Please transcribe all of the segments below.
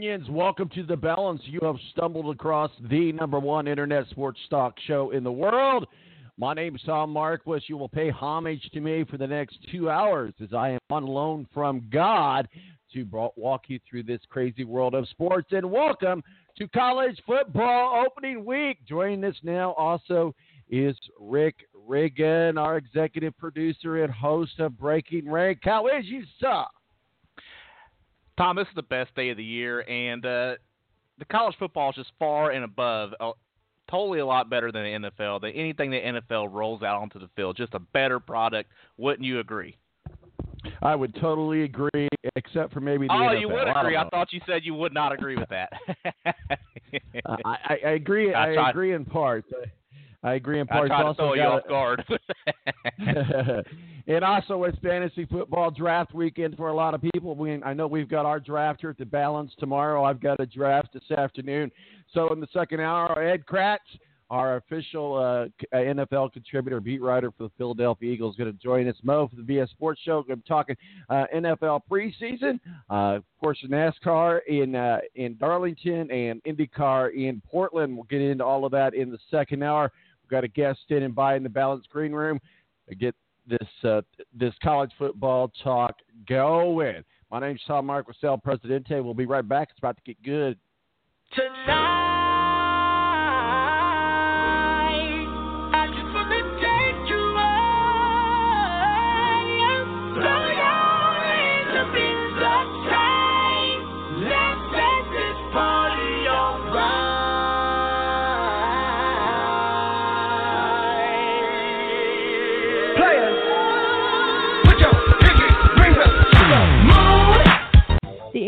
minions, welcome to the balance. You have stumbled across the number one internet sports talk show in the world. My name is Tom Marquis. You will pay homage to me for the next two hours as I am on loan from God to walk you through this crazy world of sports. And welcome to college football opening week. Joining us now also is Rick Riggin, our executive producer and host of Breaking Rank. How is you, sir? Tom, this is the best day of the year, and uh, the college football is just far and above, uh, totally a lot better than the NFL. Than anything the NFL rolls out onto the field, just a better product. Wouldn't you agree? I would totally agree, except for maybe the oh, NFL. you would I agree. I, know. thought you said you would not agree with that. Uh, I, I, I agree. I, I agree in parts. I, I agree in I tried to also throw you off guard. and also, it's fantasy football draft weekend for a lot of people. We, I know we've got our draft here at the Balance tomorrow. I've got a draft this afternoon. So in the second hour, Ed Kratz, our official uh, uh, NFL contributor, beat writer for the Philadelphia Eagles, going to join us. Mo for the BS Sports Show. I'm talking uh, NFL preseason, uh, of course, NASCAR in uh, in Darlington and IndyCar in Portland. We'll get into all of that in the second hour. Got a guest standing by in the Balance Green Room to get this uh, this college football talk going. My name's Tom Marquisel, Presidente. We'll be right back. It's about to get good. I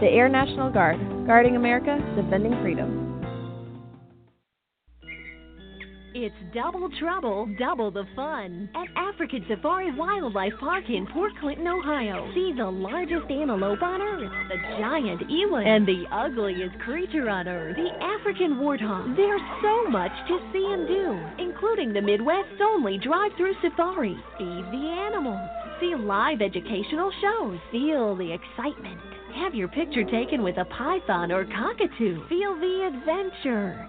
The Air National Guard, guarding America, defending freedom. It's double trouble, double the fun at African Safari Wildlife Park in Port Clinton, Ohio. See the largest antelope on earth, the giant eland, and the ugliest creature on earth, the African warthog. There's so much to see and do, including the Midwest's only drive-through safari. Feed the animals, see live educational shows, feel the excitement. Have your picture taken with a python or cockatoo. Feel the adventure.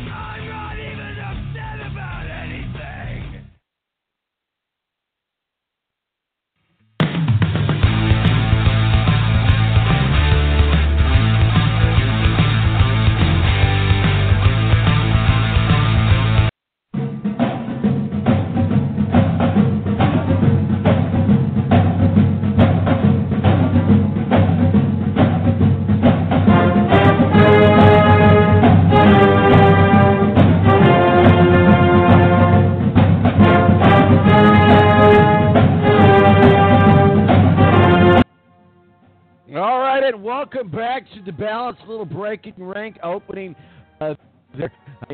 Welcome back to the Balance Little Breaking Rank opening uh,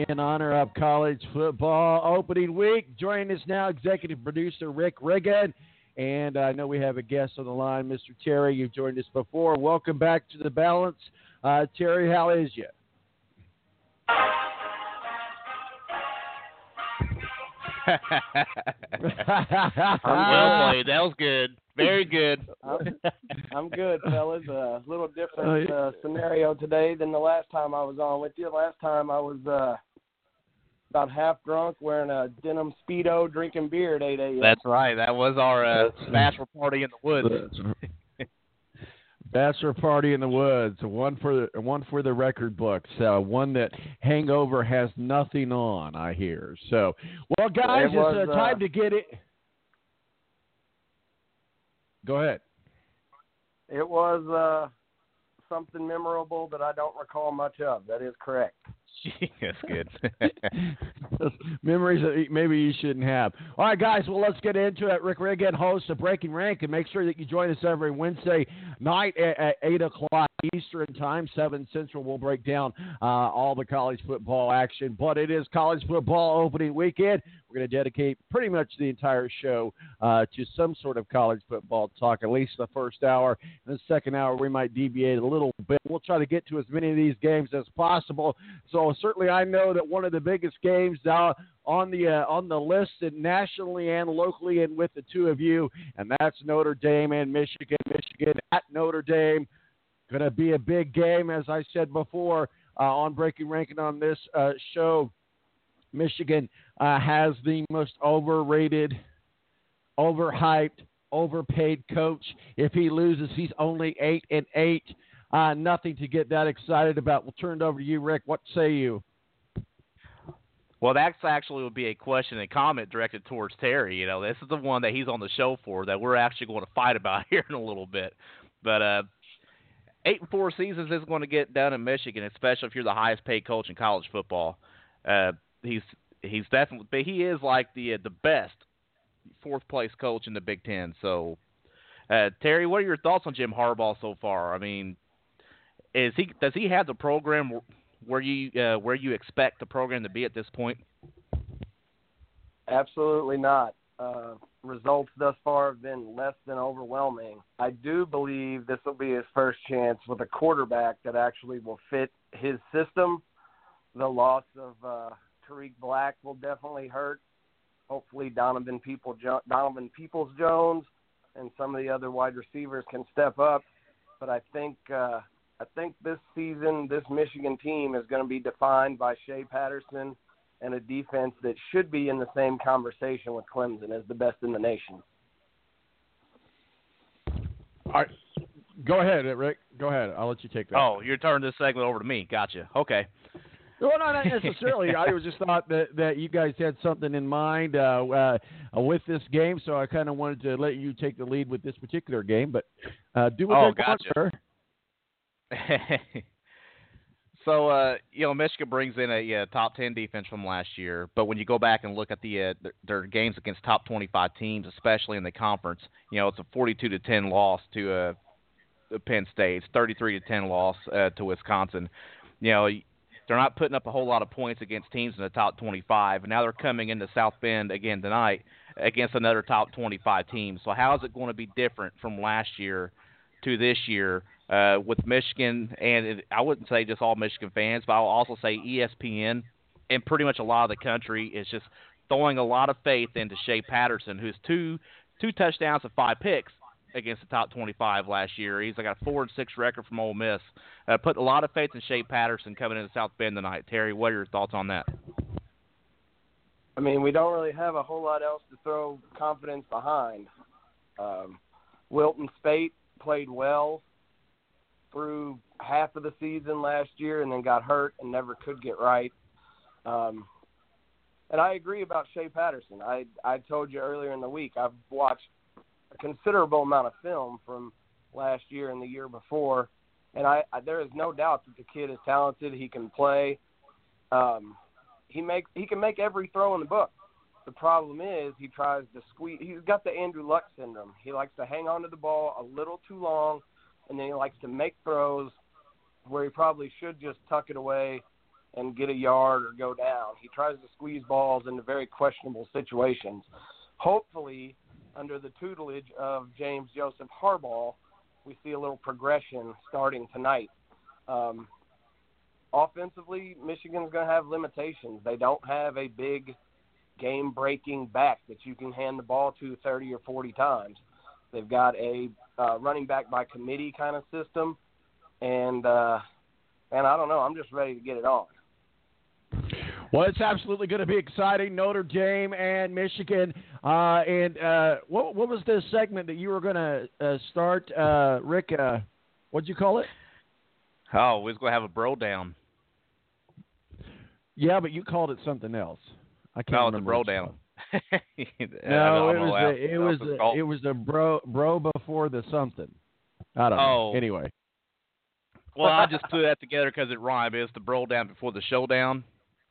in honor of college football opening week. Joining us now, executive producer Rick Riggin. And I know we have a guest on the line, Mr. Terry. You've joined us before. Welcome back to the Balance. Uh, Terry, how is you? Well played. That was good. Very good. I'm, I'm good, fellas. A little Oh, different uh, scenario today than the last time I was on with you. Last time I was uh, about half drunk, wearing a denim speedo, drinking beer at 8 a.m. That's right. That was our uh, bachelor party in the woods. Bachelor Party in the Woods, one for the one for the record books, uh, one that Hangover has nothing on. I hear. So, well, guys, It was, it's uh, uh, time to get it. Go ahead. It was uh, something memorable that I don't recall much of. That is correct. That's good. Memories that maybe you shouldn't have. All right, guys. Well, let's get into it. Rick Riggin, host of Breaking Rank, and make sure that you join us every Wednesday night at, at eight o'clock Eastern Time, seven Central. We'll break down uh, all the college football action. But it is college football opening weekend. Going to dedicate pretty much the entire show uh, to some sort of college football talk. At least the first hour. In the second hour, we might deviate a little bit. We'll try to get to as many of these games as possible. So certainly, I know that one of the biggest games uh, on the uh, on the list, and nationally and locally, and with the two of you, and that's Notre Dame and Michigan. Michigan at Notre Dame, going to be a big game, as I said before uh, on Breaking Ranking on this uh, show. Michigan uh, has the most overrated, overhyped, overpaid coach. If he loses, he's only eight and eight. Uh, nothing to get that excited about. We'll turn it over to you, Rick. What say you? Well, that's actually would be a question and comment directed towards Terry. You know, this is the one that he's on the show for that we're actually going to fight about here in a little bit. But uh, eight and four seasons is going to get done in Michigan, especially if you're the highest paid coach in college football. Uh, he's he's definitely, but he is like the uh, the best fourth place coach in the Big Ten. So, uh, Terry, what are your thoughts on Jim Harbaugh so far? I mean, is he does he have the program where you uh, where you expect the program to be at this point? Absolutely not. Uh, results thus far have been less than overwhelming. I do believe this will be his first chance with a quarterback that actually will fit his system. The loss of uh, Tarik Black will definitely hurt. Hopefully, Donovan People Donovan Peoples Jones and some of the other wide receivers can step up. But I think uh, I think this season, this Michigan team is going to be defined by Shea Patterson and a defense that should be in the same conversation with Clemson as the best in the nation. All right. Go ahead, Rick. Go ahead. I'll let you take that. Oh, you're turning this segment over to me. Gotcha. Okay. Well, no, not necessarily. I was just thought that, that you guys had something in mind uh, uh, with this game, so I kind of wanted to let you take the lead with this particular game. But uh, do what Oh, you want, gotcha. sir. So, uh, you know, Michigan brings in a yeah, top 10 defense from last year, but when you go back and look at the uh, their, their games against top 25 teams, especially in the conference, you know, it's a 42 to 10 loss to uh, Penn State, 33 to 10 loss uh, to Wisconsin. You know, they're not putting up a whole lot of points against teams in the top 25, and now they're coming into South Bend again tonight against another top 25 team. So how is it going to be different from last year to this year uh, with Michigan? And it, I wouldn't say just all Michigan fans, but I'll also say ESPN and pretty much a lot of the country is just throwing a lot of faith into Shea Patterson, who's two two touchdowns and five picks against the top 25 last year. He's got a four and six record from Ole Miss. Uh, put a lot of faith in Shea Patterson coming into South Bend tonight. Terry, what are your thoughts on that? I mean, we don't really have a whole lot else to throw confidence behind. Um, Wilton Speight played well through half of the season last year and then got hurt and never could get right. Um, and I agree about Shea Patterson. I I told you earlier in the week I've watched considerable amount of film from last year and the year before, and I, I there is no doubt that the kid is talented. He can play. Um, he makes he can make every throw in the book. The problem is he tries to squeeze. He's got the Andrew Luck syndrome. He likes to hang on to the ball a little too long, and then he likes to make throws where he probably should just tuck it away and get a yard or go down. He tries to squeeze balls into very questionable situations. Hopefully, under the tutelage of James Joseph Harbaugh, we see a little progression starting tonight. Um, offensively, Michigan's going to have limitations. They don't have a big game-breaking back that you can hand the ball to 30 or 40 times. They've got a uh, running back by committee kind of system, and uh, and I don't know. I'm just ready to get it on. Well, it's absolutely going to be exciting. Notre Dame and Michigan. Uh, and uh, what what was this segment that you were going to uh, start, uh, Rick? Uh, what'd you call it? Oh, we was going to have a bro down. Yeah, but you called it something else. I can't No, it's a bro down. No, it was a, it was a, it was a bro bro before the something. I don't know. Oh. Anyway, Well, I just put that together because it rhymed. It's the bro down before the showdown.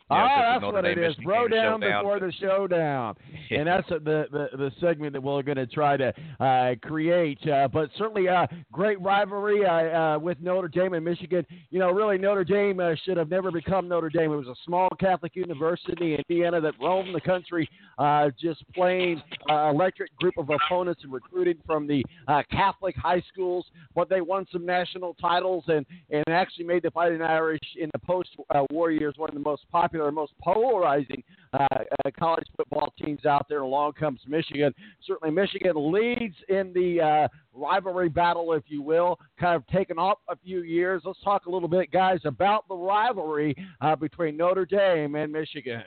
You know, 'cause ah, that's Notre what Dame it is. Bro down showdown. before the showdown, and that's the, the the segment that we're going to try to uh, create. Uh, but certainly, uh, great rivalry uh, uh, with Notre Dame and Michigan. You know, really, Notre Dame uh, should have never become Notre Dame. It was a small Catholic university in Indiana that roamed the country, uh, just playing uh, electric group of opponents and recruiting from the uh, Catholic high schools. But they won some national titles and and actually made the Fighting Irish in the post-war years one of the most popular, most polarizing uh, uh, college football teams out there. Along comes Michigan. Certainly, Michigan leads in the uh, rivalry battle, if you will. Kind of taken off a few years. Let's talk a little bit, guys, about the rivalry uh, between Notre Dame and Michigan.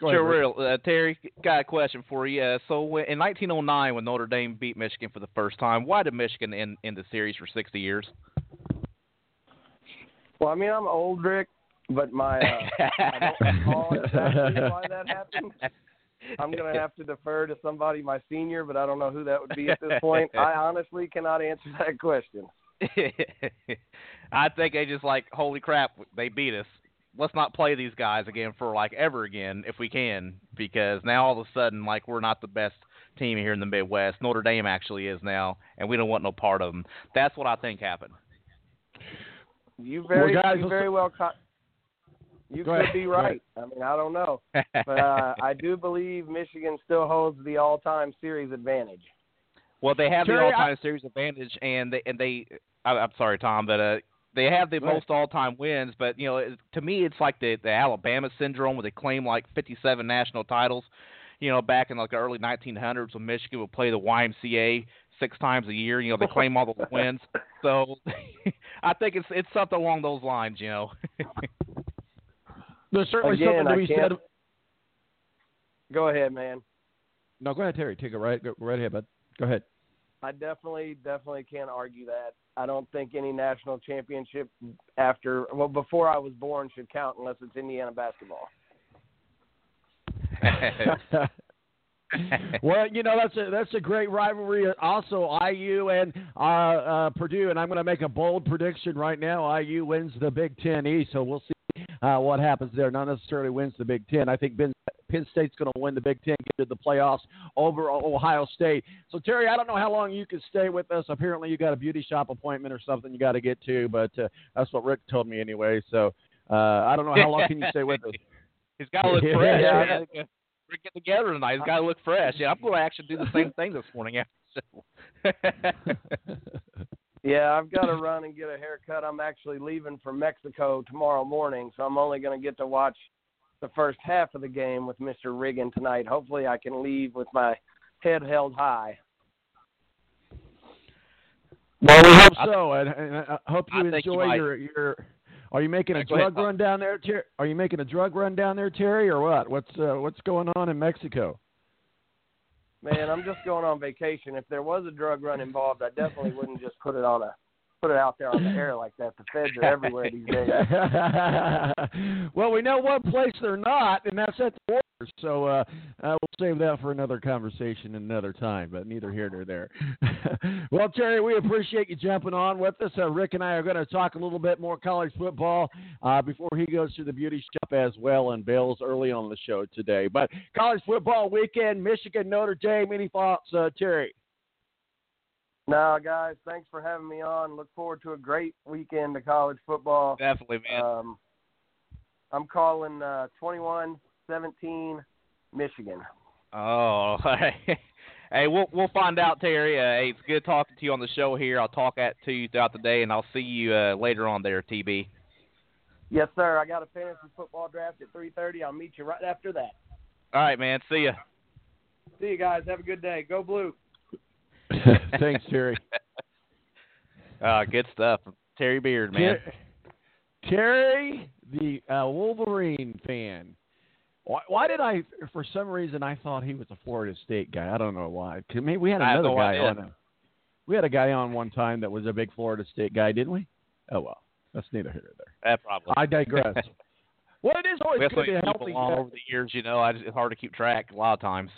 Go ahead, sure, real. Uh, Terry, got a question for you. Uh, so, when, in 1909, when Notre Dame beat Michigan for the first time, why did Michigan end, end the series for 60 years? Well, I mean, I'm old, Rick, but my uh, I don't recall exactly why that happened. I'm going to have to defer to somebody, my senior, but I don't know who that would be at this point. I honestly cannot answer that question. I think they just like, holy crap, they beat us. Let's not play these guys again for like ever again if we can, because now all of a sudden, like we're not the best team here in the Midwest. Notre Dame actually is now, and we don't want no part of them. That's what I think happened. You very, Well, guys, you very well. Co- you Go could ahead, be right. I mean, I don't know, but uh, I do believe Michigan still holds the all-time series advantage. Well, they have Terry, the all-time series advantage, and they and they. I, I'm sorry, Tom, but uh, they have the Go ahead. most all-time wins. But you know, it, to me, it's like the the Alabama syndrome, where they claim like 57 national titles. You know, back in like the early 1900s, when Michigan would play the YMCA six times a year, you know, they claim all those wins. So, I think it's it's something along those lines. You know. There's certainly Again, something to be said. Go ahead, man. No, go ahead, Terry. Take it right. Go right ahead, bud. Go ahead. I definitely, definitely can't argue that. I don't think any national championship after, well, before I was born should count unless it's Indiana basketball. well, you know that's a that's a great rivalry. Also, IU and uh, uh, Purdue, and I'm going to make a bold prediction right now. IU wins the Big Ten East, so we'll see uh, what happens there. Not necessarily wins the Big Ten. I think Ben, Penn State's going to win the Big Ten, get to the playoffs over Ohio State. So Terry, I don't know how long you can stay with us. Apparently, you got a beauty shop appointment or something you got to get to, but uh, that's what Rick told me anyway. So uh, I don't know how long can you stay with us. He's got to look fresh. Yeah. Yeah. We're getting together tonight. He's got to look fresh. Yeah, I'm going to actually do the same thing this morning after the show. Yeah, I've got to run and get a haircut. I'm actually leaving for Mexico tomorrow morning, so I'm only going to get to watch the first half of the game with Mr. Riggin tonight. Hopefully, I can leave with my head held high. Well, we hope so, and, and I hope you I think you enjoy your your. Are you making a go drug Bob. run down there, Terry? Are you making a drug run down there, Terry, or what? What's uh, what's going on in Mexico? Man, I'm just going on vacation. If there was a drug run involved, I definitely wouldn't just put it on a put it out there on the air like that. The feds are everywhere these days. well, we know one place they're not, and that's at the border. So uh, uh, we'll save that for another conversation another time, but neither here nor there. well, Terry, we appreciate you jumping on with us. Uh, Rick and I are going to talk a little bit more college football uh, before he goes to the beauty shop as well and bails early on the show today. But college football weekend, Michigan, Notre Dame. Any thoughts, uh, Terry? No, guys, thanks for having me on. Look forward to a great weekend of college football. Definitely, man. Um, I'm calling uh, 21-17 Michigan. Oh, hey, we'll we'll find out, Terry. Uh, hey, it's good talking to you on the show here. I'll talk at to you throughout the day, and I'll see you uh, later on there, TB. Yes, sir. I got a fantasy football draft at 3:30. I'll meet you right after that. All right, man. See ya. See you guys. Have a good day. Go blue. Thanks, Terry. Uh, good stuff, Terry Beard, man. Ter- Terry, the uh, Wolverine fan. Why, why did I, for some reason, I thought he was a Florida State guy. I don't know why. maybe we had another no guy idea. on. A, we had a guy on one time that was a big Florida State guy, didn't we? Oh well, that's neither here nor there. That probably. I digress. well, it is always we good to people healthy. along over the years, you know. I just, it's hard to keep track a lot of times.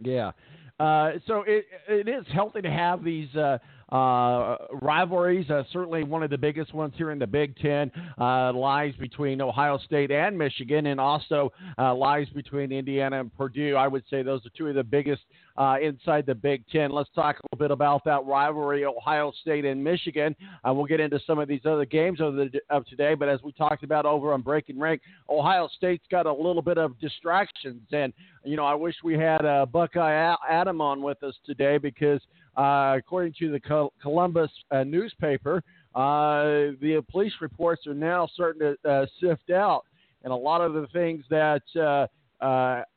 Yeah. Uh, so it it is healthy to have these uh, uh, rivalries. Uh, certainly, one of the biggest ones here in the Big Ten uh, lies between Ohio State and Michigan, and also uh, lies between Indiana and Purdue. I would say those are two of the biggest uh, inside the Big Ten. Let's talk a little bit about that rivalry, Ohio State and Michigan. Uh, we'll get into some of these other games of, the, of today, but as we talked about over on Breaking Rank, Ohio State's got a little bit of distractions, and you know I wish we had uh, Buckeye Adam on with us today because uh, according to the Col- Columbus uh, newspaper, uh, the police reports are now starting to uh, sift out, and a lot of the things that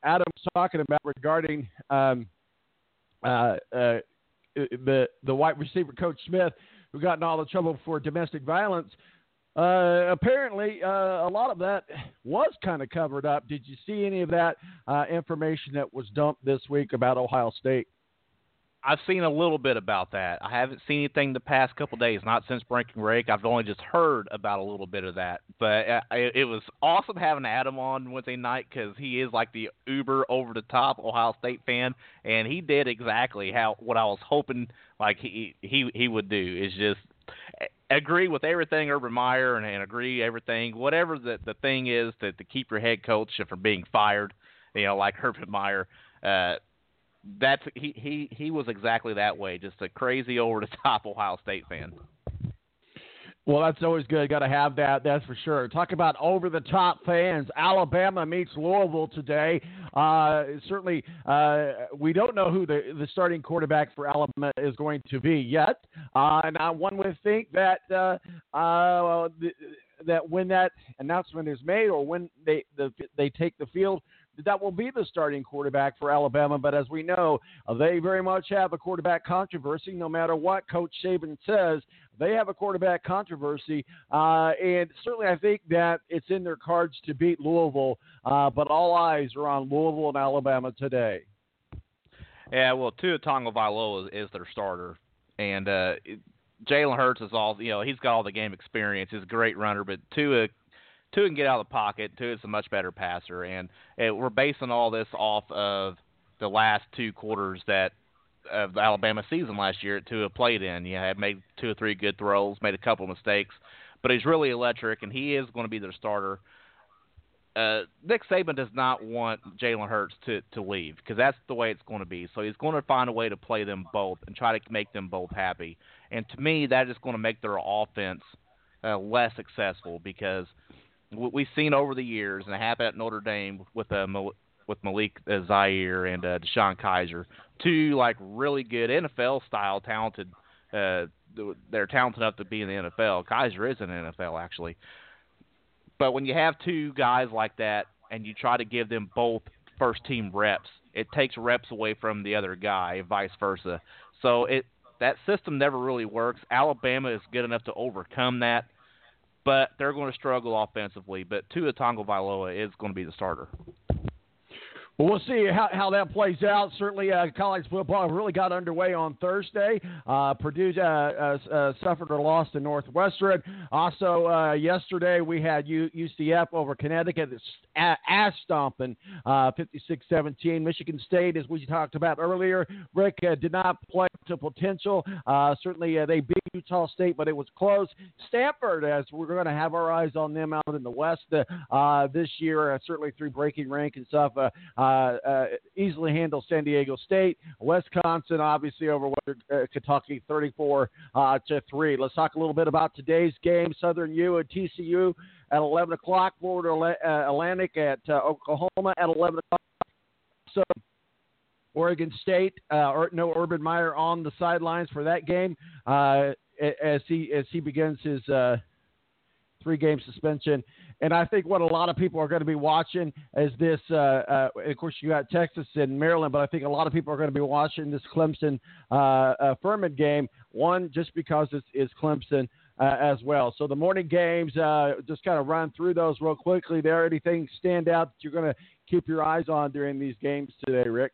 Adam's talking about regarding um, uh, uh, the the wide receiver coach Smith, who got in all the trouble for domestic violence. Uh, apparently, uh, a lot of that was kind of covered up. Did you see any of that uh, information that was dumped this week about Ohio State? I've seen a little bit about that. I haven't seen anything the past couple days, not since Breaking Break. I've only just heard about a little bit of that. But uh, it, it was awesome having Adam on Wednesday night because he is like the uber over the top Ohio State fan, and he did exactly how what I was hoping like he he he would do. Is just agree with everything Urban Meyer and, and agree everything whatever the the thing is to to keep your head coach from being fired. You know, like Urban Meyer. Uh, that's he he he was exactly that way, just a crazy over the top Ohio State fan. Well, that's always good. Got to have that. That's for sure. Talk about over the top fans. Alabama meets Louisville today. Uh, certainly, uh, we don't know who the the starting quarterback for Alabama is going to be yet. Uh, and uh, one would think that uh, uh, the, that when that announcement is made or when they the, they take the field, that will be the starting quarterback for Alabama. But as we know, they very much have a quarterback controversy. No matter what Coach Saban says, they have a quarterback controversy. Uh, and certainly, I think that it's in their cards to beat Louisville. Uh, but all eyes are on Louisville and Alabama today. Yeah, well, Tua Tagovailoa is, is their starter, and uh, Jalen Hurts is all you know. He's got all the game experience. He's a great runner, but Tua Tua can get out of the pocket. Tua is a much better passer, and uh we're basing all this off of the last two quarters that of the Alabama season last year to have played in. You had made two or three good throws, made a couple mistakes, but he's really electric, and he is going to be their starter. Uh, Nick Saban does not want Jalen Hurts to to leave because that's the way it's going to be. So he's going to find a way to play them both and try to make them both happy. And to me, that is going to make their offense uh, less successful because we've seen over the years, and it happened at Notre Dame with uh, with Malik uh, Zaire and uh, DeShone Kizer, two like really good NFL style talented. Uh, they're talented enough to be in the NFL. Kizer is in the NFL actually, but when you have two guys like that and you try to give them both first team reps, it takes reps away from the other guy, vice versa. So it that system never really works. Alabama is good enough to overcome that, but they're going to struggle offensively. But Tua Tagovailoa is going to be the starter. Well, we'll see how, how that plays out. Certainly, uh, college football really got underway on Thursday. Uh, Purdue uh, uh, uh suffered a loss to Northwestern. Also, uh, yesterday we had U- UCF over Connecticut, ass stomping 56-17. Michigan State, as we talked about earlier, Rick did not play to potential. Uh, certainly, uh, they beat Utah State, but it was close. Stanford, as we're going to have our eyes on them out in the West uh, this year, certainly through breaking rank and stuff. Uh, uh, easily handle San Diego State. Wisconsin, obviously, over uh, Kentucky, 34 to 3. Let's talk a little bit about today's game. Southern U and TCU at 11 o'clock. Florida Atlantic at Oklahoma at 11 o'clock. So Oregon State, uh, no Urban Meyer on the sidelines for that game uh, as he as he begins his uh, three game suspension. And I think what a lot of people are going to be watching is this. Uh, uh, of course, you got Texas and Maryland, but I think a lot of people are going to be watching this Clemson uh Furman game. One, just because it's, it's Clemson. Uh, as well. So the morning games, uh, just kind of run through those real quickly. There, anything stand out that you're going to keep your eyes on during these games today, Rick?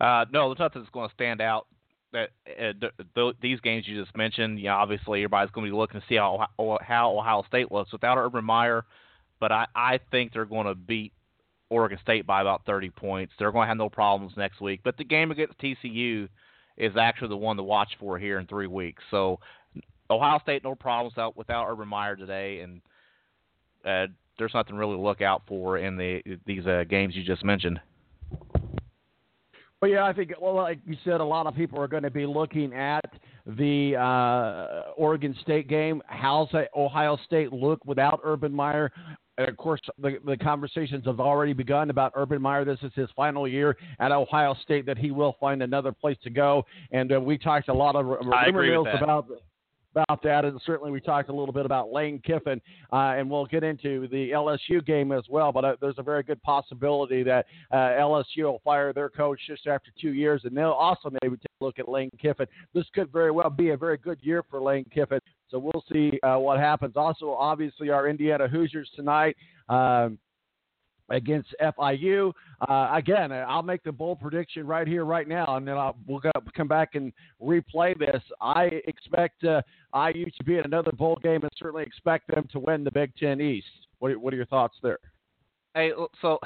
Uh, no, there's nothing that's going to stand out that uh, th- th- these games you just mentioned, know, obviously everybody's going to be looking to see how how Ohio State looks without Urban Meyer, but I I think they're going to beat Oregon State by about 30 points. They're going to have no problems next week. But the game against TCU is actually the one to watch for here in three weeks. So Ohio State no problems out without Urban Meyer today, and uh, there's nothing really to look out for in the these uh, games you just mentioned. Well, yeah, I think, well, like you said, a lot of people are going to be looking at the uh, Oregon State game. How's Ohio State look without Urban Meyer? And of course, the, the conversations have already begun about Urban Meyer. This is his final year at Ohio State, that he will find another place to go. And uh, we talked a lot of rumor mills about about that, and certainly we talked a little bit about Lane Kiffin, uh, and we'll get into the LSU game as well. But uh, there's a very good possibility that uh, LSU will fire their coach just after two years, and they'll also maybe take a look at Lane Kiffin. This could very well be a very good year for Lane Kiffin. So we'll see uh, what happens. Also, obviously, our Indiana Hoosiers tonight. Um, against FIU. Uh, again, I'll make the bold prediction right here, right now, and then I'll, we'll go, come back and replay this. I expect uh, IU to be in another bowl game and certainly expect them to win the Big Ten East. What are, what are your thoughts there? Hey, so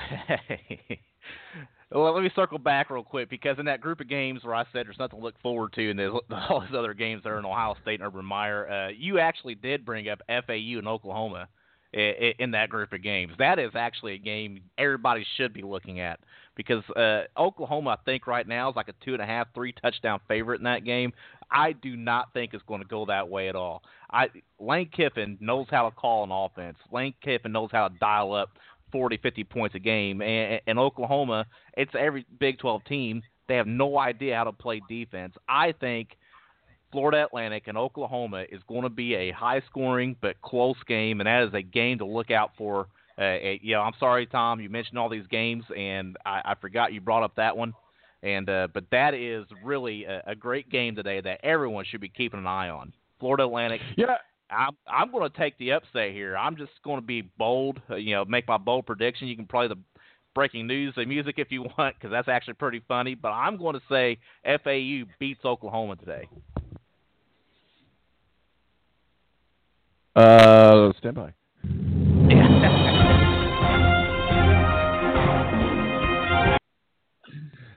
well, let me circle back real quick because in that group of games where I said there's nothing to look forward to, and there's all these other games that are in Ohio State and Urban Meyer, uh, you actually did bring up FAU and Oklahoma in that group of games. That is actually a game everybody should be looking at because uh, Oklahoma, I think right now is like a two and a half, three touchdown favorite in that game. I do not think it's going to go that way at all. I Lane Kiffin knows how to call an offense. Lane Kiffin knows how to dial up 40, 50 points a game. And, and Oklahoma, it's every Big 12 team. They have no idea how to play defense. I think – Florida Atlantic and Oklahoma is going to be a high scoring but close game, and that is a game to look out for. Uh, you know, I'm sorry, Tom, you mentioned all these games, and I, I forgot you brought up that one. And uh, but that is really a, a great game today that everyone should be keeping an eye on. Florida Atlantic. Yeah. I'm I'm going to take the upset here. I'm just going to be bold. Uh, you know, make my bold prediction. You can play the breaking news the music if you want because that's actually pretty funny. But I'm going to say FAU beats Oklahoma today. Uh, stand by.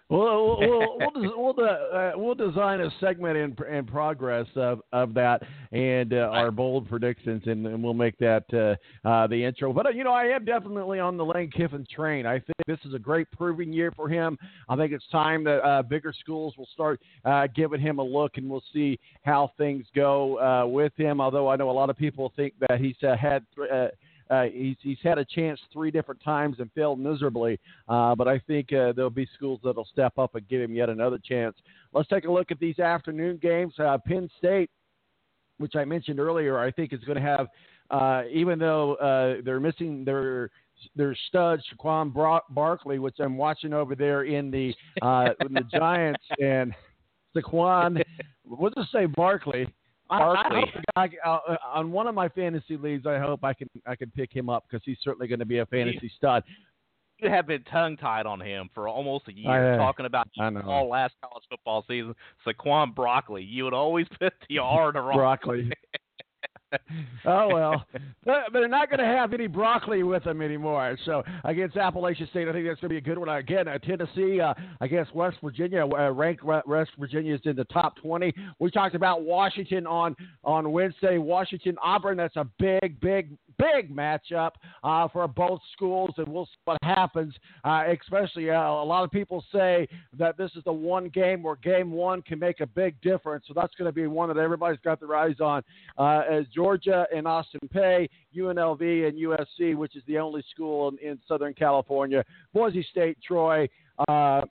We'll we'll we'll, we'll, de- uh, we'll design a segment in in progress of, of that and uh, our bold predictions, and, and we'll make that uh, uh, the intro. But uh, you know, I am definitely on the Lane Kiffin train. I think this is a great proving year for him. I think it's time that uh, bigger schools will start uh, giving him a look, and we'll see how things go uh, with him. Although I know a lot of people think that he's uh, had. Th- uh, he's, he's had a chance three different times and failed miserably, uh, but I think uh, there'll be schools that'll step up and give him yet another chance. Let's take a look at these afternoon games. Uh, Penn State, which I mentioned earlier, I think is going to have, uh, even though uh, they're missing their their stud Shaquan Barkley, which I'm watching over there in the uh, in the Giants, and Saquon, we'll just say Barkley. I- I Barkley. hope I, uh, on one of my fantasy leagues, I hope I can I can pick him up because he's certainly going to be a fantasy stud. You have been tongue tied on him for almost a year, I, uh, talking about I all last college football season. Saquon Broccoli, you would always put the R in the wrong. Broccoli. oh well, but but they're not going to have any broccoli with them anymore. So against Appalachian State, I think that's going to be a good one. Again, uh, Tennessee uh, against West Virginia, uh, ranked West Virginia is in the top twenty. We talked about Washington on on Wednesday. Washington Auburn. That's a big, big, big matchup uh, for both schools, and we'll see what happens. Uh, especially, uh, a lot of people say that this is the one game where game one can make a big difference. So that's going to be one that everybody's got their eyes on. Uh, as Georgia and Austin Peay, UNLV and USC, which is the only school in, in Southern California, Boise State, Troy, uh,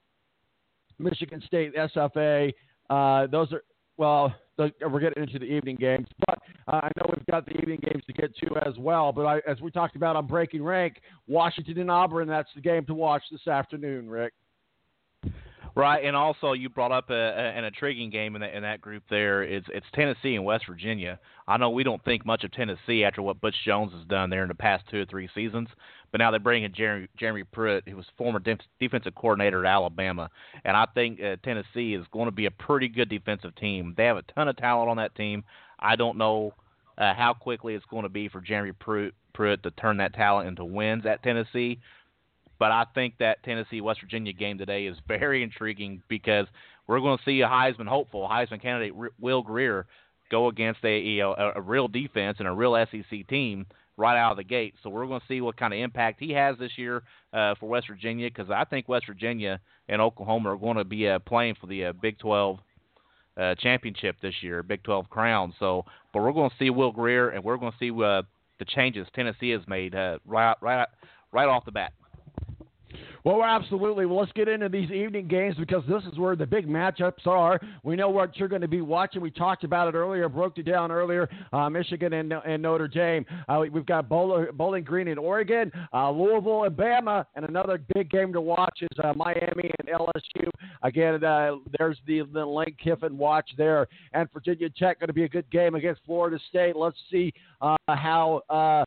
Michigan State, SFA. Uh, those are well, we're getting into the evening games, but uh, I know we've got the evening games to get to as well. But I, as we talked about on Breaking Rank, Washington and Auburn, that's the game to watch this afternoon, Rick. Right, and also you brought up a, a, an intriguing game in that in that group. There, it's it's Tennessee and West Virginia. I know we don't think much of Tennessee after what Butch Jones has done there in the past two or three seasons, but now they bring in Jeremy, Jeremy Pruitt, who was former def- defensive coordinator at Alabama, and I think uh, Tennessee is going to be a pretty good defensive team. They have a ton of talent on that team. I don't know uh, how quickly it's going to be for Jeremy Pruitt, Pruitt to turn that talent into wins at Tennessee. But I think that Tennessee West Virginia game today is very intriguing because we're going to see a Heisman hopeful, Heisman candidate Will Grier go against a, a a real defense and a real SEC team right out of the gate. So we're going to see what kind of impact he has this year uh, for West Virginia because I think West Virginia and Oklahoma are going to be uh, playing for the uh, Big 12 uh, championship this year, Big 12 crown. So, but we're going to see Will Grier and we're going to see uh, the changes Tennessee has made uh, right right right off the bat. Well, absolutely. Well, let's get into these evening games because this is where the big matchups are. We know what you're going to be watching. We talked about it earlier, broke it down earlier. Uh, Michigan and, and Notre Dame. Uh, we've got Bowling, Bowling Green in Oregon, uh, Louisville and Bama, and another big game to watch is uh, Miami and LSU. Again, uh, there's the, the Lane Kiffin watch there. And Virginia Tech going to be a good game against Florida State. Let's see uh, how.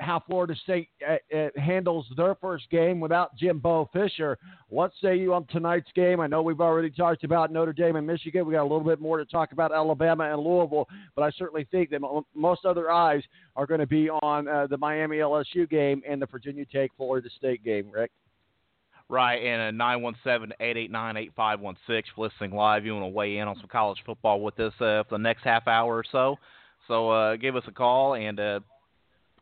How Florida State uh, uh, handles their first game without Jimbo Fisher. What say you on tonight's game? I know we've already talked about Notre Dame and Michigan. We got a little bit more to talk about Alabama and Louisville, but I certainly think that mo- most other eyes are going to be on uh, the Miami LSU game and the Virginia Tech Florida State game. Rick. Right, and a 917-889-8516 listening live. You want to weigh in on some college football with us uh, for the next half hour or so. So uh, give us a call and uh,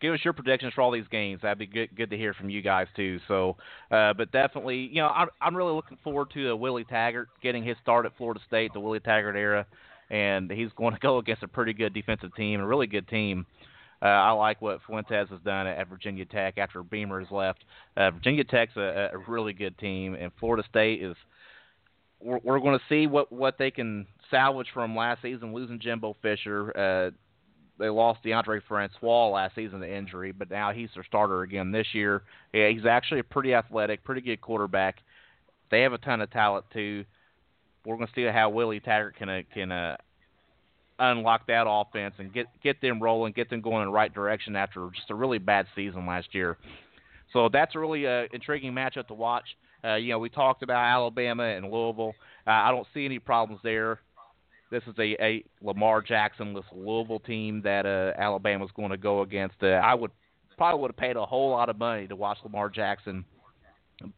give us your predictions for all these games. That'd be good good to hear from you guys too. So, uh, but definitely, you know, I'm I'm really looking forward to uh, Willie Taggart getting his start at Florida State, the Willie Taggart era, and he's going to go against a pretty good defensive team, a really good team. Uh, I like what Fuentes has done at, Virginia Tech after Beamer has left. Uh, Virginia Tech's a, a really good team, and Florida State is. We're, we're going to see what what they can salvage from last season, losing Jimbo Fisher. Uh, they lost Deondre Francois last season to injury, but now he's their starter again this year. Yeah, he's actually a pretty athletic, pretty good quarterback. They have a ton of talent too. We're going to see how Willie Taggart can uh, can uh, unlock that offense and get get them rolling, get them going in the right direction after just a really bad season last year. So that's a really uh, intriguing matchup to watch. Uh, you know, we talked about Alabama and Louisville. Uh, I don't see any problems there. This is a, a Lamar Jackson-less Louisville team that uh, Alabama's going to go against. Uh, I would probably would have paid a whole lot of money to watch Lamar Jackson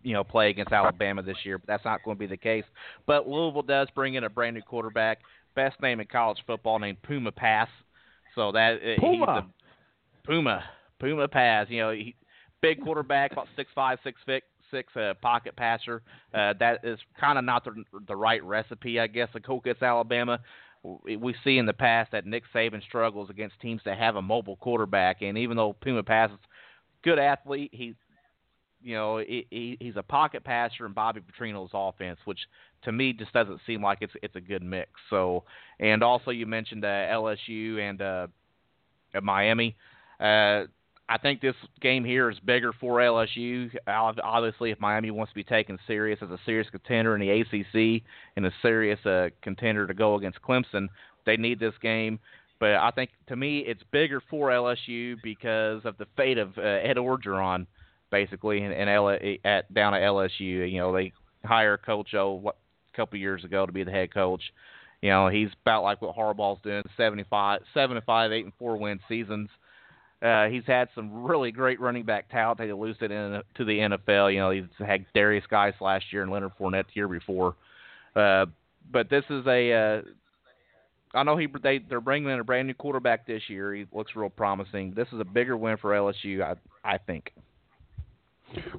you know, play against Alabama this year, but that's not going to be the case. But Louisville does bring in a brand new quarterback, best name in college football, named Puma Pass. So that uh, Puma. he's a Puma Puma Pass. You know, he, big quarterback, about six five, six six, six uh, pocket passer. Uh, that is kind of not the the right recipe, I guess, to go against Alabama. We see in the past that Nick Saban struggles against teams that have a mobile quarterback, and even though Puma Pass is good athlete, he you know, he, he he's a pocket passer in Bobby Petrino's offense, which to me just doesn't seem like it's it's a good mix. So, and also you mentioned uh, LSU and uh, Miami. Uh, I think this game here is bigger for LSU. Obviously, if Miami wants to be taken serious as a serious contender in the ACC and a serious uh, contender to go against Clemson, they need this game. But I think to me it's bigger for LSU because of the fate of uh, Ed Orgeron basically, and, and L- at down at LSU. You know, they hire Coach O what, a couple years ago to be the head coach. You know, he's about like what Harbaugh's doing, seventy five, seven and five, eight and four win seasons. He's had some really great running back talent that lose it in, to the NFL. You know, he's had Derrius Guice last year and Leonard Fournette the year before. Uh, but this is a. Uh, I know he they they're bringing in a brand new quarterback this year. He looks real promising. This is a bigger win for LSU, I I think.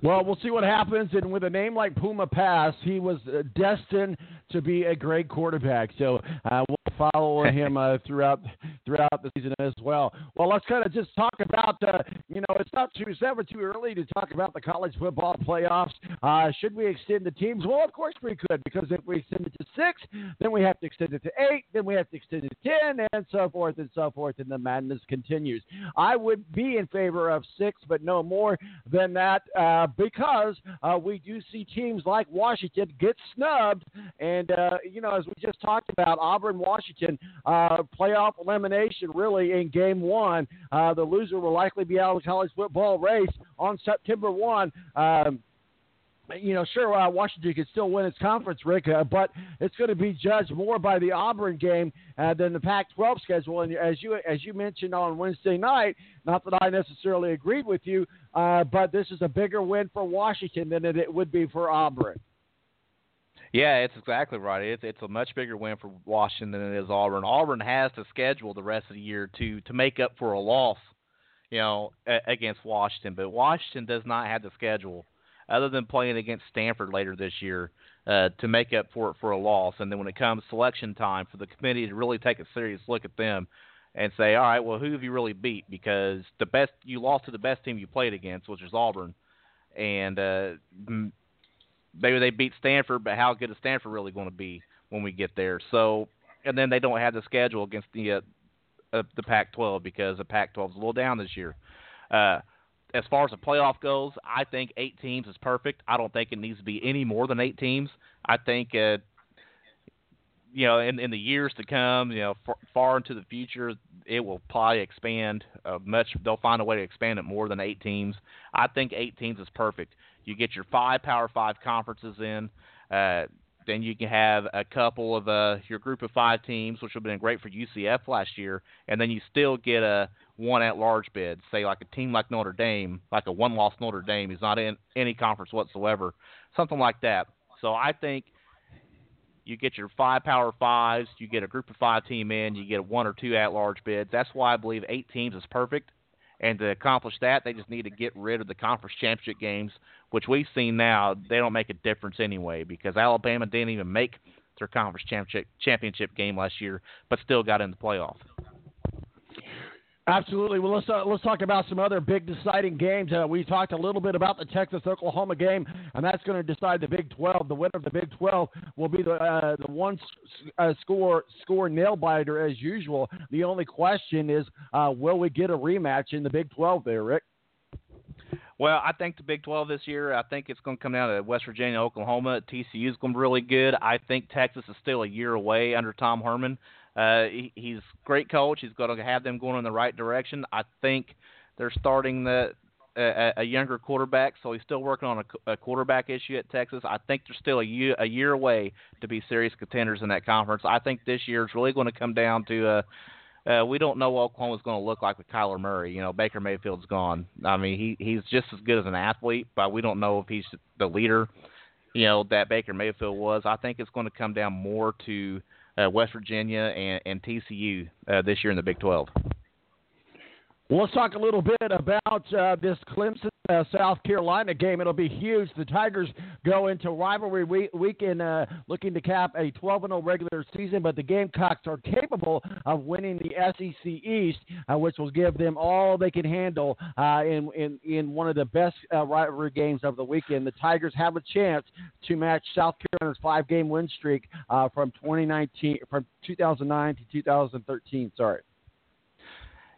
Well, we'll see what happens. And with a name like Puma Pass, he was uh, destined to be a great quarterback. So uh, we'll follow him uh, throughout throughout the season as well. Well, let's kind of just talk about. Uh, you know, it's not too it's never too early to talk about the college football playoffs. Uh, should we extend the teams? Well, of course we could, because if we extend it to six, then we have to extend it to eight, then we have to extend it to ten, and so forth and so forth, and the madness continues. I would be in favor of six, but no more than that uh, because uh, we do see teams like Washington get snubbed. And, uh, you know, as we just talked about, Auburn, Washington, uh, playoff elimination really in game one. Uh, the loser will likely be out of the college football race on September 1. Um, you know, sure, uh, Washington could still win its conference, Rick, uh, but it's going to be judged more by the Auburn game uh, than the Pac-12 schedule. And as you as you mentioned on Wednesday night, not that I necessarily agreed with you, uh, but this is a bigger win for Washington than it, it would be for Auburn. Yeah, it's exactly right. It's it's a much bigger win for Washington than it is Auburn. Auburn has to schedule the rest of the year to to make up for a loss, you know, a, against Washington. But Washington does not have the schedule other than playing against Stanford later this year uh, to make up for it for a loss. And then when it comes selection time for the committee to really take a serious look at them and say, all right, well, who have you really beat? Because the best you lost to the best team you played against, which is Auburn, and uh, maybe they beat Stanford, but how good is Stanford really going to be when we get there? So, and then they don't have the schedule against the uh, uh, the Pac-12 because the Pac-12 is a little down this year. Uh, as far as the playoff goes, I think eight teams is perfect. I don't think it needs to be any more than eight teams. I think, uh, you know, in in the years to come, you know, far, far into the future, it will probably expand uh, much. They'll find a way to expand it more than eight teams. I think eight teams is perfect. You get your five Power Five conferences in. Uh, then you can have a couple of uh, your group of five teams, which would have been great for UCF last year, and then you still get a one at large bid. Say like a team like Notre Dame, like a one loss Notre Dame, is not in any conference whatsoever, something like that. So I think you get your five power fives, you get a group of five team in, you get a one or two at large bids. That's why I believe eight teams is perfect. And to accomplish that, they just need to get rid of the conference championship games, which we've seen now. They don't make a difference anyway because Alabama didn't even make their conference championship championship game last year, but still got in the playoff. Absolutely. Well, let's uh, let's talk about some other big deciding games. Uh, we talked a little bit about the Texas Oklahoma game, and that's going to decide the Big 12. The winner of the Big 12 will be the uh, the one uh, score score nail biter as usual. The only question is, uh, will we get a rematch in the Big 12 there, Rick? Well, I think the Big 12 this year, I think it's going to come down to West Virginia, Oklahoma. TCU is going to be really good. I think Texas is still a year away under Tom Herman. Uh, he, he's great coach. He's going to have them going in the right direction. I think they're starting the a, a younger quarterback, so he's still working on a, a quarterback issue at Texas. I think they're still a year a year away to be serious contenders in that conference. I think this year is really going to come down to uh, uh, we don't know what Oklahoma's going to look like with Kyler Murray. You know, Baker Mayfield's gone. I mean, he he's just as good as an athlete, but we don't know if he's the leader. You know that Baker Mayfield was. I think it's going to come down more to uh, West Virginia and, and TCU uh, this year in the Big 12. Well, let's talk a little bit about uh, this Clemson uh, South Carolina game. It'll be huge. The Tigers go into rivalry week, weekend uh, looking to cap a 12 0 regular season, but the Gamecocks are capable of winning the SEC East, uh, which will give them all they can handle uh, in, in, in one of the best uh, rivalry games of the weekend. The Tigers have a chance to match South Carolina's five game win streak from 2019 from 2009 to 2013. Sorry.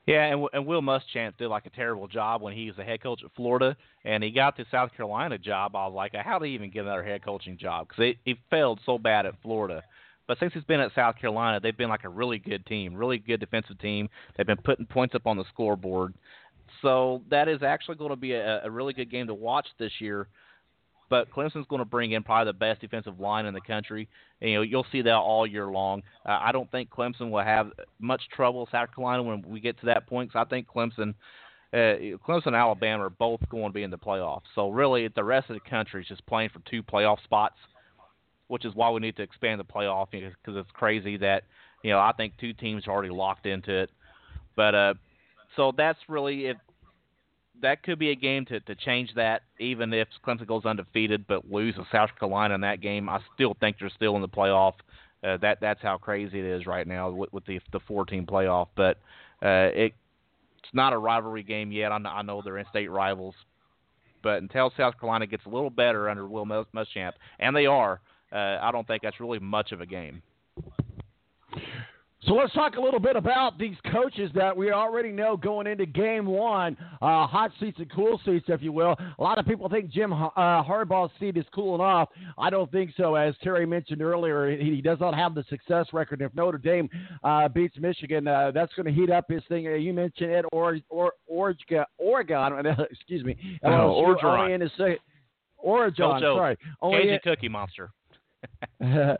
Yeah, and, and Will Muschamp did like a terrible job when he was the head coach at Florida, and he got the South Carolina job. I was like, how did he even get another head coaching job? Because he failed so bad at Florida. But since he's been at South Carolina, they've been like a really good team, really good defensive team. They've been putting points up on the scoreboard. So that is actually going to be a, a really good game to watch this year but Clemson's going to bring in probably the best defensive line in the country. You know, you'll see that all year long. Uh, I don't think Clemson will have much trouble South Carolina when we get to that point. Cause I think Clemson, uh, Clemson and Alabama are both going to be in the playoffs. So really, the rest of the country is just playing for two playoff spots, which is why we need to expand the playoff because it's crazy that you know I think two teams are already locked into it. But uh, so that's really if that could be a game to to change that. Even if Clemson goes undefeated but lose to South Carolina in that game, I still think they're still in the playoff. Uh, that that's how crazy it is right now with, with the the four team playoff. But uh, it it's not a rivalry game yet. I know, I know they're in state rivals, but until South Carolina gets a little better under Will Muschamp, and they are, uh, I don't think that's really much of a game. So let's talk a little bit about these coaches that we already know going into game one. Uh, hot seats and cool seats, if you will. A lot of people think Jim uh, Harbaugh's seat is cooling off. I don't think so. As Terry mentioned earlier, he does not have the success record. If Notre Dame uh, beats Michigan, uh, that's going to heat up his thing. Uh, you mentioned Ed or, or, Oregon, Oregon excuse me. Oh, Oregon. In his Oregon, sorry. Only Cajun in, Cookie Monster.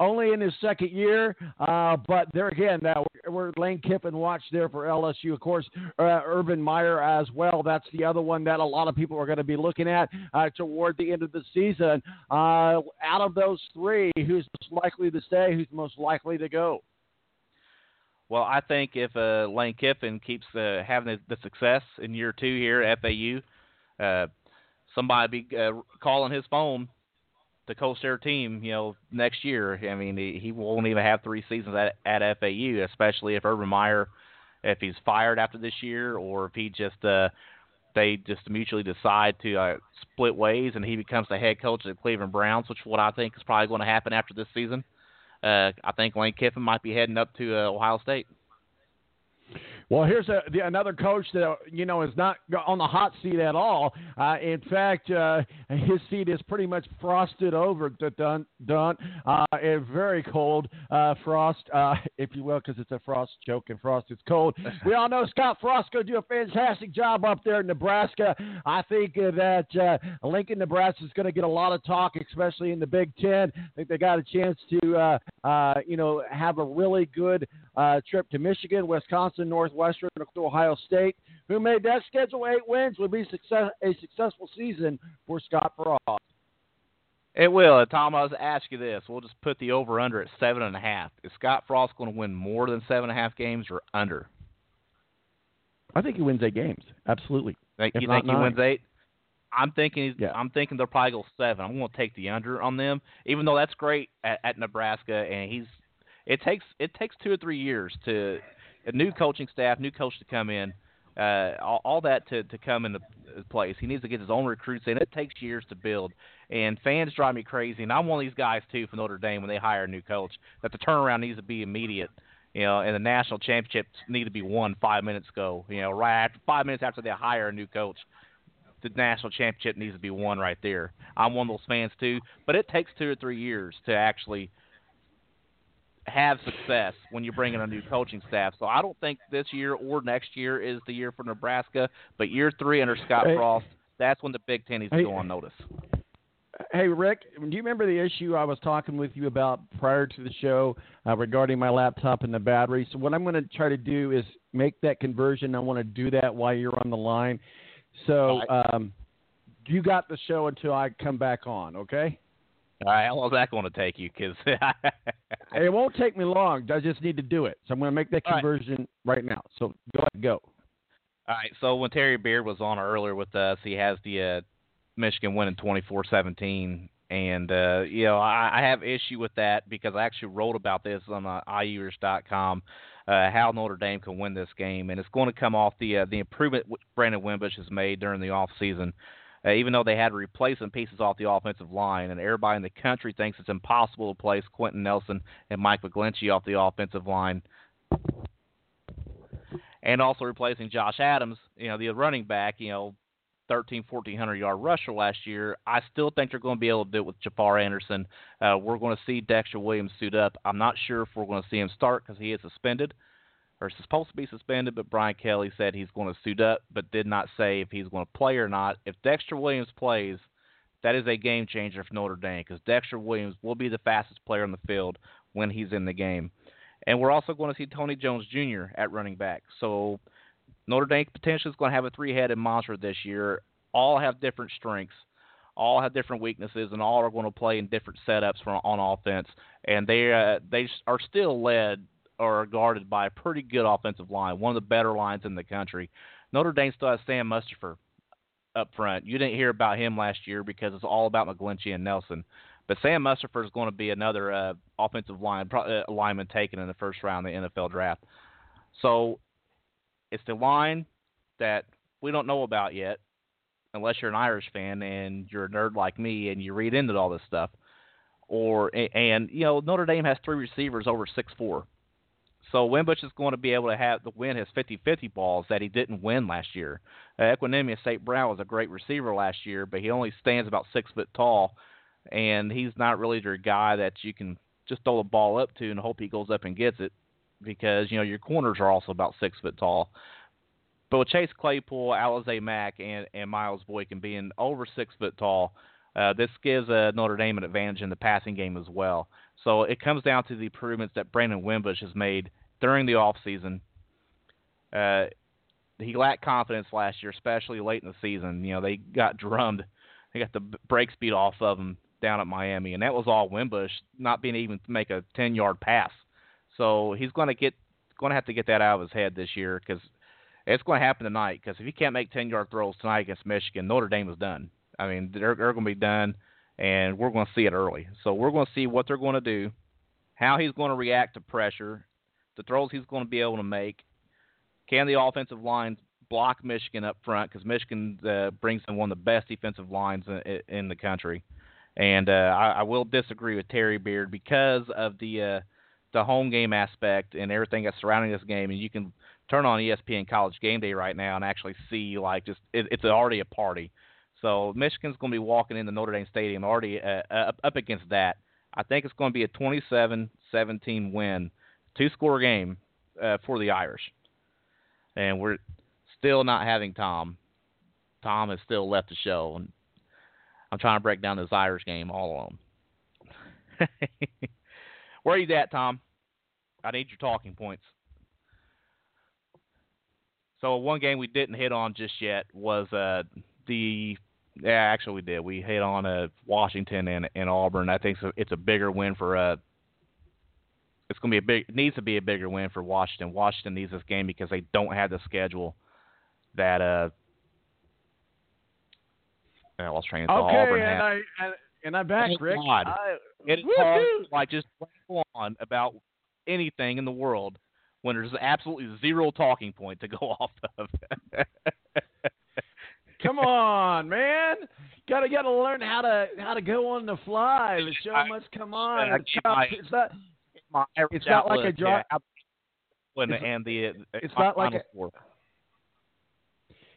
only in his second year, uh, but there again, uh, we're, Lane Kiffin watch there for LSU. Of course, uh, Urban Meyer as well. That's the other one that a lot of people are going to be looking at uh, toward the end of the season. Uh, out of those three, who's most likely to stay? Who's most likely to go? Well, I think if uh, Lane Kiffin keeps having the, success in year two here at FAU, somebody be calling his phone coach their team, you know, next year. I mean, he, he won't even have three seasons at, at FAU, especially if Urban Meyer, if he's fired after this year, or if he just uh, they just mutually decide to uh, split ways and he becomes the head coach of the Cleveland Browns, which is what I think is probably going to happen after this season. Uh, I think Lane Kiffin might be heading up to uh, Ohio State. Well, here's a, the, another coach that you know is not on the hot seat at all. Uh, in fact, uh, his seat is pretty much frosted over. Done, done. Uh, very cold uh, frost, uh, if you will, because it's a frost joke and frost is cold. we all know Scott Frost going to do a fantastic job up there in Nebraska. I think uh, that Lincoln, Nebraska is going to get a lot of talk, especially in the Big Ten. I think they got a chance to, you know, have a really good trip to Michigan, Wisconsin, North. Northwestern to Ohio State, who made that schedule eight wins, would be success, a successful season for Scott Frost. It will. Uh, Tom, I was ask you this. We'll just put the over under at seven and a half. Is Scott Frost going to win more than seven and a half games or under? I think he wins eight games. Absolutely. Think, you think nine. he wins eight? I'm thinking he's, yeah. I'm thinking they'll probably go seven. I'm going to take the under on them, even though that's great at, at Nebraska, and he's it takes it takes two or three years to a new coaching staff, new coach to come in, uh, all, all that to to come into place. He needs to get his own recruits in. It takes years to build, and fans drive me crazy. And I'm one of these guys too for Notre Dame when they hire a new coach. That the turnaround needs to be immediate. You know, and the national championships need to be won five minutes ago. You know, right after five minutes after they hire a new coach, the national championship needs to be won right there. I'm one of those fans too, but it takes two or three years to actually have success when you bring in a new coaching staff. So I don't think this year or next year is the year for Nebraska, but year three under Scott hey, Frost, that's when the Big Ten needs to hey, go on notice. Hey, Rick, do you remember the issue I was talking with you about prior to the show uh, regarding my laptop and the battery? So, what I'm going to try to do is make that conversion. I want to do that while you're on the line. So, um, you got the show until I come back on, okay? All right, how long is that going to take you? Because it won't take me long. I just need to do it. So, I'm going to make that conversion right. now. So, go ahead, go. All right. So when Terry Beard was on earlier with us, he has the uh, Michigan winning 24-17, and uh, you know I, I have issue with that because I actually wrote about this on uh, iUers.com. Uh, how Notre Dame can win this game, and it's going to come off the uh, the improvement Brandon Wimbush has made during the off season. Uh, even though they had to replace some pieces off the offensive line, and everybody in the country thinks it's impossible to place Quenton Nelson and Mike McGlinchey off the offensive line and also replacing Josh Adams, you know, the running back, you know, 13, 1400 yard rusher last year. I still think they're going to be able to do it with Jafar Anderson. Uh, we're going to see Dexter Williams suit up. I'm not sure if we're going to see him start because he is suspended or supposed to be suspended, but Brian Kelly said he's going to suit up, but did not say if he's going to play or not. If Dexter Williams plays, that is a game changer for Notre Dame because Dexter Williams will be the fastest player on the field when he's in the game. And we're also going to see Tony Jones Jr. at running back. So Notre Dame potentially is going to have a three-headed monster this year. All have different strengths, all have different weaknesses, and all are going to play in different setups for, on offense. And they uh, they are still led or guarded by a pretty good offensive line, one of the better lines in the country. Notre Dame still has Sam Mustipher up front. You didn't hear about him last year because it's all about McGlinchey and Nelson. But Sam Mustipher is going to be another uh, offensive line pro- uh, lineman taken in the first round of the NFL draft. So it's the line that we don't know about yet, unless you're an Irish fan and you're a nerd like me and you read into all this stuff. Or and you know Notre Dame has three receivers over six four. So Wimbush is going to be able to have to win his 50-50 balls that he didn't win last year. Uh, Equanimous St. Brown was a great receiver last year, but he only stands about six foot tall, and he's not really your guy that you can just throw the ball up to and hope he goes up and gets it, because you know your corners are also about six foot tall. But with Chase Claypool, Alize Mack, and, and Miles Boykin being over six foot tall, uh, this gives uh, Notre Dame an advantage in the passing game as well. So it comes down to the improvements that Brandon Wimbush has made during the off season. Uh, he lacked confidence last year, especially late in the season. You know, they got drummed, they got the break speed off of him down at Miami, and that was all Wimbush not being able to make a ten yard pass. So he's going to get going to have to get that out of his head this year because it's going to happen tonight. Because if he can't make ten yard throws tonight against Michigan, Notre Dame is done. I mean, they're, they're going to be done, and we're going to see it early. So we're going to see what they're going to do, how he's going to react to pressure, the throws he's going to be able to make. Can the offensive line block Michigan up front? Because Michigan uh, brings in one of the best defensive lines in, in the country. And uh, I, I will disagree with Terry Beard because of the uh, the home game aspect and everything that's surrounding this game. And you can turn on ESPN College Game Day right now and actually see like just it, it's already a party. So Michigan's going to be walking into Notre Dame Stadium already uh, up, up against that. I think it's going to be a 27-17 win, two-score game uh, for the Irish. And we're still not having Tom. Tom has still left the show, and I'm trying to break down this Irish game all alone. Where are you at, Tom? I need your talking points. So one game we didn't hit on just yet was uh, the yeah, actually we did. We hit on uh, Washington and, and Auburn. I think it's a, it's a bigger win for uh it's going to be a big it needs to be a bigger win for Washington. Washington needs this game because they don't have the schedule that uh I lost train of thought. Okay, Auburn and. I and, and I'm back, Rick. I, It is hard to, like just go on about anything in the world when there's absolutely zero talking point to go off of. Come on, man. Gotta gotta learn how to how to go on the fly. The show I- must come on. I It's get not, my- it's not My It's not like a outlook, draw- yeah, and, It's- and the uh, it's not like final a- score.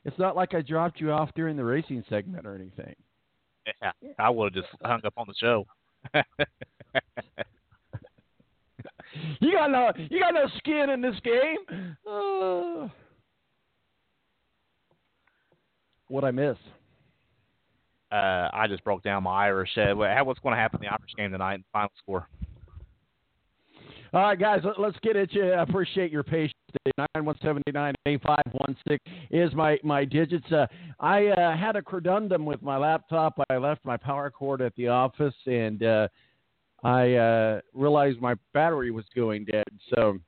it's not like I dropped you off during the racing segment or anything. Yeah, I would have just hung up on the show. You got no you got no skin in this game. Uh, what I miss? uh, I just broke down my Irish. Uh, what's going to happen in the Irish game tonight? And final score. All right, guys, let's get at you. I appreciate your patience. Nine one seven nine eight five one six is my my digits. Uh, I uh, had a credundum with my laptop. I left my power cord at the office, and uh, I uh, realized my battery was going dead. So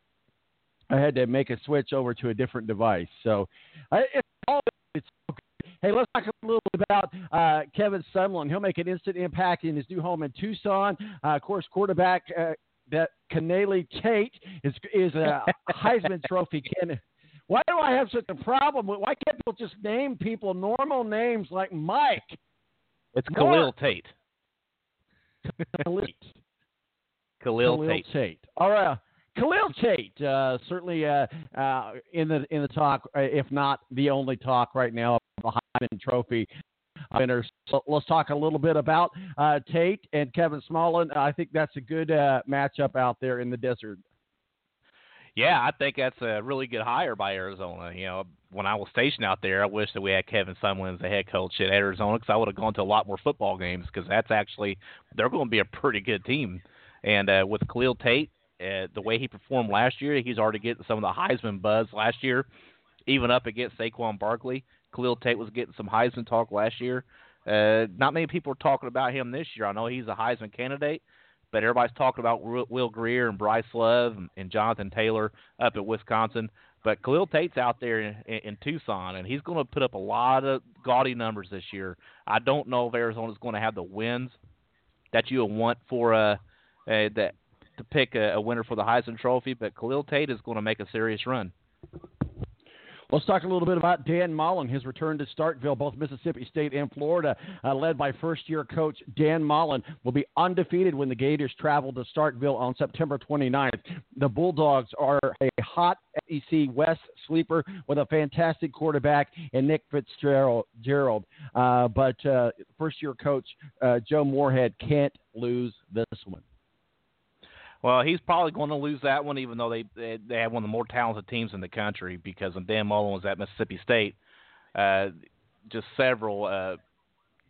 I had to make a switch over to a different device. So I, it's all it's okay. Hey, let's talk a little bit about uh, Kevin Sumlin. He'll make an instant impact in his new home in Tucson. Uh, of course, quarterback uh, that Kenali Tate is is a Heisman Trophy candidate. Why do I have such a problem with? Why can't people just name people normal names like Mike? It's Khalil Tate. Khalil, Khalil, Khalil Tate. Tate. All right. Khalil Tate, uh, certainly uh, uh, in the in the talk, uh, if not the only talk right now, the Heisman Trophy winners. So let's talk a little bit about uh, Tate and Kevin Sumlin. I think that's a good uh, matchup out there in the desert. Yeah, I think that's a really good hire by Arizona. You know, when I was stationed out there, I wish that we had Kevin Sumlin as the head coach at Arizona because I would have gone to a lot more football games because that's actually they're going to be a pretty good team. And uh, with Khalil Tate, uh, the way he performed last year, he's already getting some of the Heisman buzz last year, even up against Saquon Barkley. Khalil Tate was getting some Heisman talk last year. Uh, not many people are talking about him this year. I know he's a Heisman candidate, but everybody's talking about Will Grier and Bryce Love and, and Jonathan Taylor up at Wisconsin. But Khalil Tate's out there in, in, in Tucson, and he's going to put up a lot of gaudy numbers this year. I don't know if Arizona's going to have the wins that you want for uh, uh, that to pick a, a winner for the Heisman Trophy, but Khalil Tate is going to make a serious run. Let's talk a little bit about Dan Mullen, his return to Starkville, both Mississippi State and Florida, uh, led by first year coach Dan Mullen, will be undefeated when the Gators travel to Starkville on September 29th. The Bulldogs are a hot SEC West sleeper with a fantastic quarterback in Nick Fitzgerald. Gerald. Uh, but uh, first year coach uh, Joe Moorhead can't lose this one. Well, he's probably going to lose that one, even though they they, they have one of the more talented teams in the country. Because when Dan Mullen was at Mississippi State, uh, just several uh,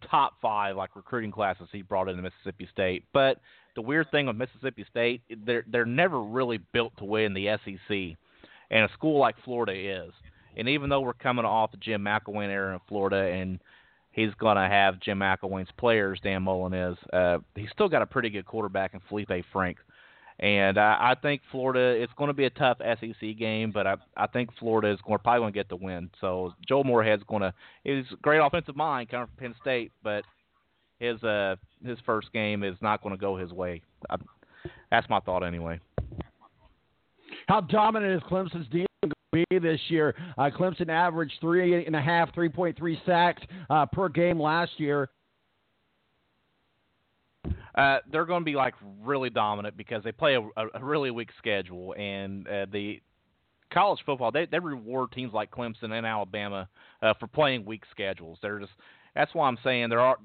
top five like recruiting classes he brought into Mississippi State. But the weird thing with Mississippi State, they're they're never really built to win the SEC, and a school like Florida is. And even though we're coming off the Jim McElwain era in Florida, and he's going to have Jim McElwain's players, Dan Mullen is, uh, he's still got a pretty good quarterback in Felipe Franks. And I, I think Florida, it's going to be a tough SEC game, but I, I think Florida is going, probably going to get the win. So Joel Moorhead's going to, he's a great offensive mind coming from Penn State, but his uh his first game is not going to go his way. I, that's my thought anyway. How dominant is Clemson's defense be this year? Uh, Clemson averaged three and a half, three point three sacks uh, per game last year. Uh, they're going to be like really dominant because they play a, a really weak schedule, and uh, the college football they they reward teams like Clemson and Alabama uh, for playing weak schedules. They're just that's why I'm saying there are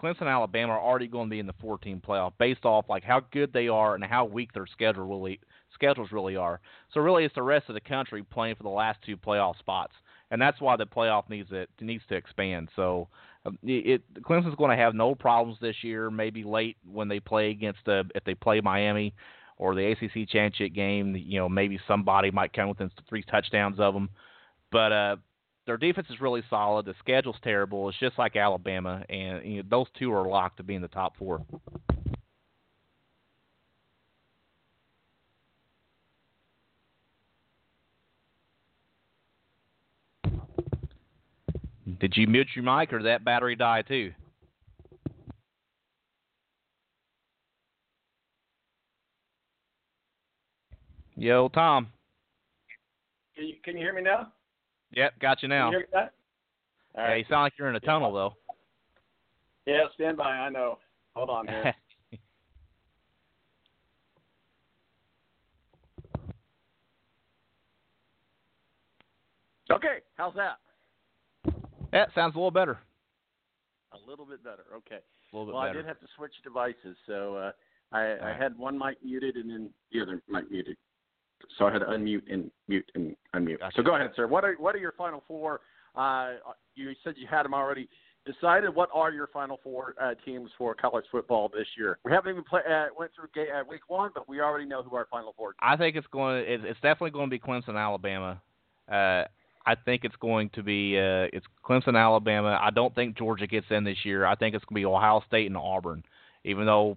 Clemson and Alabama are already going to be in the 14 playoff based off like how good they are and how weak their schedule really schedules really are. So really, it's the rest of the country playing for the last two playoff spots, and that's why the playoff needs it needs to expand. So it, it Clemson's going to have no problems this year. Maybe late when they play against uh, if they play Miami or the ACC championship game, you know maybe somebody might come within three touchdowns of them. But uh, their defense is really solid. The schedule's terrible. It's just like Alabama, and you know, those two are locked to be in the top four. Did you mute your mic or did that battery die too? Yo, Tom. Can you, can you hear me now? Yep, got you now. Can you hear me now? Yeah, right. you sound like you're in a tunnel though. Yeah, stand by. I know. Hold on here. okay, how's that? That sounds a little better. A little bit better. Okay. A little bit well, better. I did have to switch devices, so uh, I, I had one mic muted and then the other mic muted. So I had to unmute and mute and unmute. Gotcha. So go ahead, sir. What are what are your final four? Uh, you said you had them already. decided what are your Final Four uh, teams for college football this year? We haven't even play, uh, went through uh, week one, but we already know who our Final Four. I think it's going. It's, it's definitely going to be Clemson, Alabama. Uh, I think it's going to be uh, it's Clemson, Alabama. I don't think Georgia gets in this year. I think it's going to be Ohio State and Auburn. Even though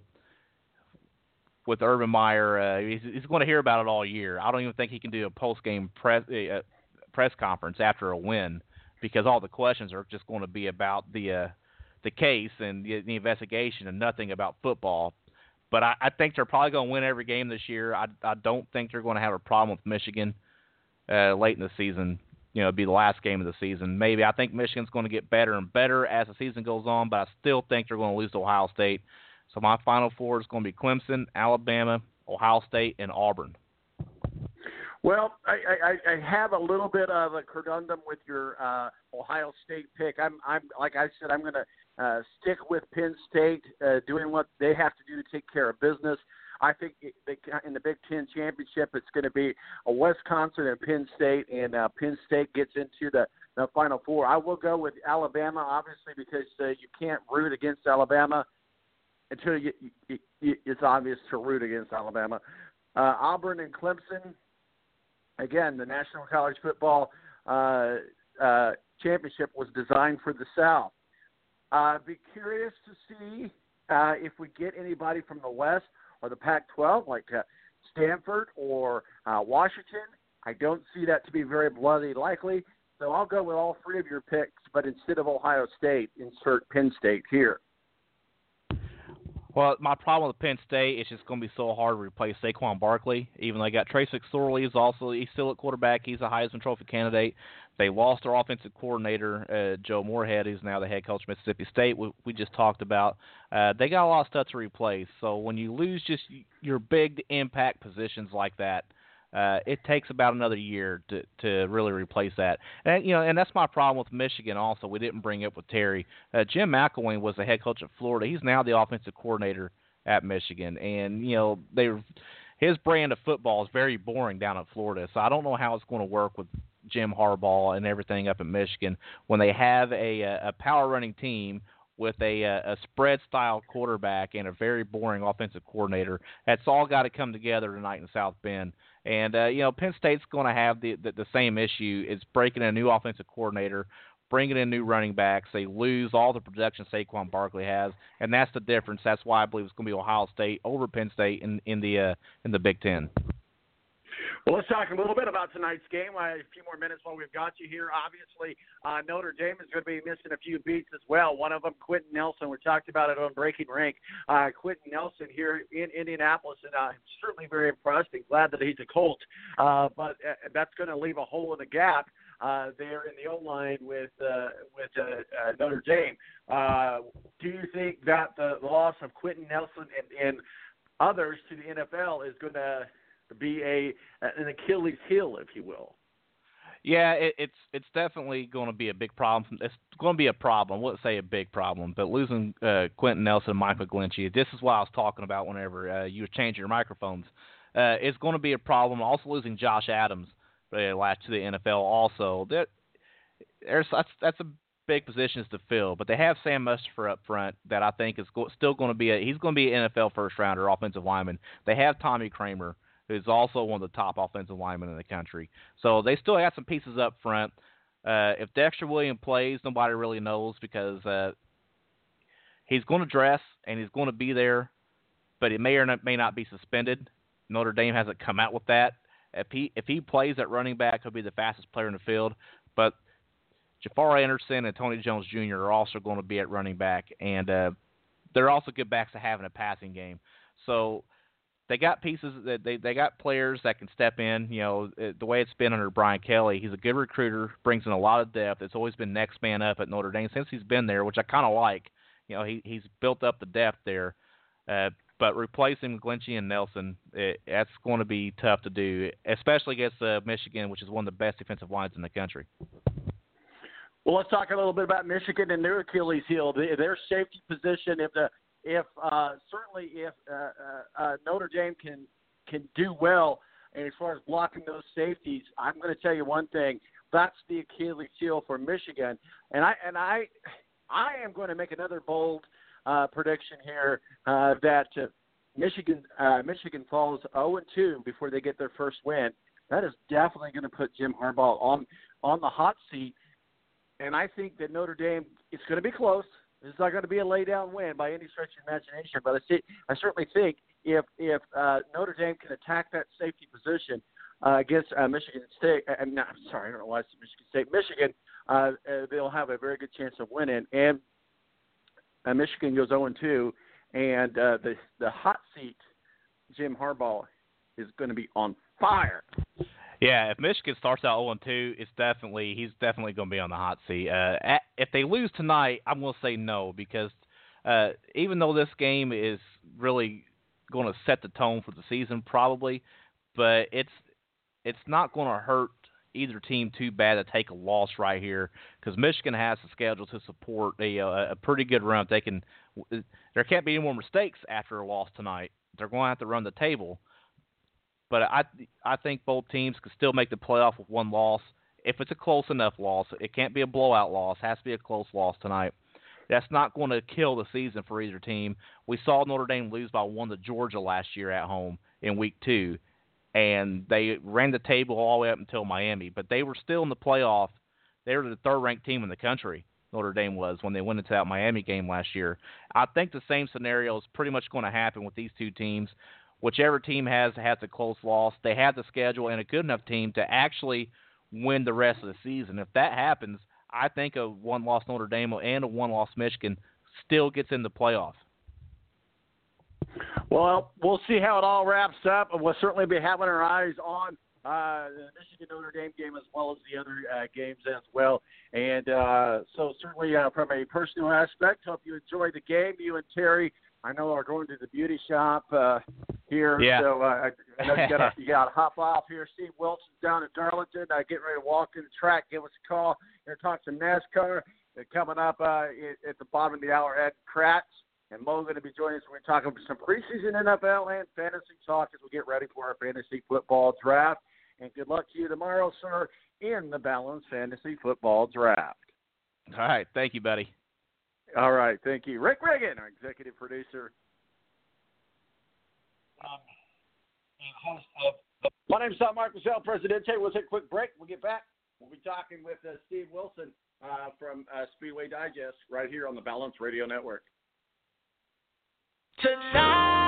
with Urban Meyer, uh, he's, he's going to hear about it all year. I don't even think he can do a post game press uh, press conference after a win because all the questions are just going to be about the uh, the case and the, the investigation and nothing about football. But I, I think they're probably going to win every game this year. I I don't think they're going to have a problem with Michigan uh, late in the season. You know, be the last game of the season. Maybe I think Michigan's going to get better and better as the season goes on, but I still think they're going to lose to Ohio State. So my final four is going to be Clemson, Alabama, Ohio State, and Auburn. Well, I, I, I have a little bit of a conundrum with your uh, Ohio State pick. I'm, I'm like I said, I'm going to uh, stick with Penn State, uh, doing what they have to do to take care of business. I think in the Big Ten championship, it's going to be a Wisconsin and Penn State, and uh, Penn State gets into the the Final Four. I will go with Alabama, obviously, because uh, you can't root against Alabama until you, you, you, it's obvious to root against Alabama. Uh, Auburn and Clemson. Again, the National College Football uh, uh, Championship was designed for the South. Uh, be curious to see uh, if we get anybody from the West or the Pac-12, like uh, Stanford or uh, Washington. I don't see that to be very bloody likely. So I'll go with all three of your picks, but instead of Ohio State, insert Penn State here. Well, my problem with Penn State is just going to be so hard to replace Saquon Barkley. Even though they got Trace McSorley, is also he's still at quarterback. He's a Heisman Trophy candidate. They lost their offensive coordinator, uh, Joe Moorhead, who's now the head coach of Mississippi State. We, we just talked about. Uh, they got a lot of stuff to replace. So when you lose just your big impact positions like that, uh, it takes about another year to to really replace that. And you know, and that's my problem with Michigan. Also, we didn't bring up with Terry. Uh, Jim McElwain was the head coach at Florida. He's now the offensive coordinator at Michigan, and you know they his brand of football is very boring down at Florida. So I don't know how it's going to work with Jim Harbaugh and everything up in Michigan when they have a a power running team with a a spread style quarterback and a very boring offensive coordinator. That's all got to come together tonight in South Bend. And uh, you know, Penn State's going to have the, the the same issue. It's breaking a new offensive coordinator, bringing in new running backs. They lose all the production Saquon Barkley has, and that's the difference. That's why I believe it's going to be Ohio State over Penn State in in the uh, in the Big Ten. Well, let's talk a little bit about tonight's game. a few more minutes while we've got you here. Obviously, uh, Notre Dame is going to be missing a few beats as well. One of them, Quenton Nelson. We talked about it on Breaking Rank. Uh, Quenton Nelson here in Indianapolis, and I'm certainly very impressed and glad that he's a Colt. Uh, but uh, that's going to leave a hole in the gap uh, there in the O line with uh, with uh, uh, Notre Dame. Uh, do you think that the loss of Quenton Nelson and, and others to the NFL is going to be a an Achilles heel, if you will. Yeah, it, it's it's definitely going to be a big problem. It's going to be a problem. I wouldn't say a big problem, but losing uh, Quenton Nelson, and Mike McGlinchey, this is what I was talking about whenever uh, you were changing your microphones. Uh, it's going to be a problem. Also losing Josh Adams uh, to the NFL. Also, there's that's that's a big positions to fill, but they have Sam Mustipher up front that I think is go- still going to be a he's going to be an NFL first rounder offensive lineman. They have Tommy Kraemer who's also one of the top offensive linemen in the country. So they still have some pieces up front. Uh, if Dexter Williams plays, nobody really knows because uh, he's going to dress and he's going to be there, but it may or not, may not be suspended. Notre Dame hasn't come out with that. If he if he plays at running back, he'll be the fastest player in the field. But Jafar Anderson and Tony Jones Jr. are also going to be at running back, and uh, they're also good backs to have in a passing game. So they got pieces that they they got players that can step in. You know, the way it's been under Brian Kelly, he's a good recruiter, brings in a lot of depth. It's always been next man up at Notre Dame since he's been there, which I kind of like. You know, he he's built up the depth there. Uh, but replacing Glinchey and Nelson, it, that's going to be tough to do, especially against uh, Michigan, which is one of the best defensive lines in the country. Well, let's talk a little bit about Michigan and their Achilles heel, their safety position. If the if uh, certainly if uh, uh, uh, Notre Dame can can do well, and as far as blocking those safeties, I'm going to tell you one thing. That's the Achilles heel for Michigan, and I and I I am going to make another bold uh, prediction here uh, that Michigan Michigan falls 0 and 2 before they get their first win. That is definitely going to put Jim Harbaugh on on the hot seat, and I think that Notre Dame it's going to be close. It's not going to be a lay down win by any stretch of imagination, but I see, I certainly think if if uh, Notre Dame can attack that safety position uh, against uh, Michigan State, uh, I'm, not, I'm sorry, I don't know why I said Michigan State, Michigan, uh, uh, they'll have a very good chance of winning. And uh, Michigan goes 0 2, and uh, the the hot seat, Jim Harbaugh, is going to be on fire. Yeah, if Michigan starts out 0 2, it's definitely he's definitely going to be on the hot seat. Uh, at, if they lose tonight, I'm going to say no because uh, even though this game is really going to set the tone for the season, probably, but it's it's not going to hurt either team too bad to take a loss right here because Michigan has the schedule to support a, a pretty good run. They can there can't be any more mistakes after a loss tonight. They're going to have to run the table. But I I think both teams can still make the playoff with one loss. If it's a close enough loss, it can't be a blowout loss. It has to be a close loss tonight. That's not going to kill the season for either team. We saw Notre Dame lose by one to Georgia last year at home in week two, and they ran the table all the way up until Miami. But they were still in the playoff. They were the third ranked team in the country. Notre Dame was when they went into that Miami game last year. I think the same scenario is pretty much going to happen with these two teams whichever team has has a close loss, they have the schedule and a good enough team to actually win the rest of the season. If that happens, I think a one loss Notre Dame and a one loss Michigan still gets in the playoff. Well, we'll see how it all wraps up, we'll certainly be having our eyes on uh, the Michigan Notre Dame game as well as the other uh, games as well. And uh, so, certainly uh, from a personal aspect, hope you enjoy the game. You and Terry I know are going to the beauty shop uh, here. Yeah. So uh, I know you got you got to hop off here. Steve Wilson's down in Darlington. Uh, getting ready to walk in the track. Give us a call. Here talk some NASCAR. They're coming up uh, at the bottom of the hour. Ed Kratz and Mo going to be joining us. We're talking about some preseason NFL and fantasy talk as we get ready for our fantasy football draft. And good luck to you tomorrow, sir, in the Balanced Fantasy Football Draft. All right. Thank you, buddy. All right, thank you. Rick Riggin, our executive producer. Um, host of My name's Tom Marcusel, Presidente. We'll take a quick break. We'll get back. We'll be talking with uh, Steve Wilson uh, from uh, Speedway Digest right here on the Balance Radio Network. Tonight,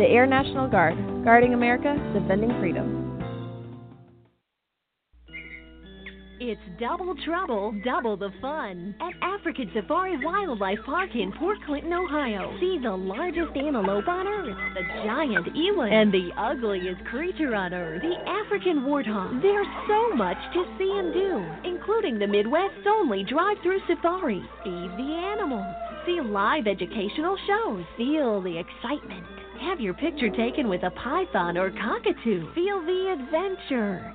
The Air National Guard, guarding America, defending freedom. It's double trouble, double the fun at African Safari Wildlife Park in Port Clinton, Ohio. See the largest antelope on earth, the giant eland, and the ugliest creature on earth, the African warthog. There's so much to see and do, including the Midwest's only drive-through safari. Feed the animals, see live educational shows, feel the excitement. Have your picture taken with a python or cockatoo. Feel the adventure.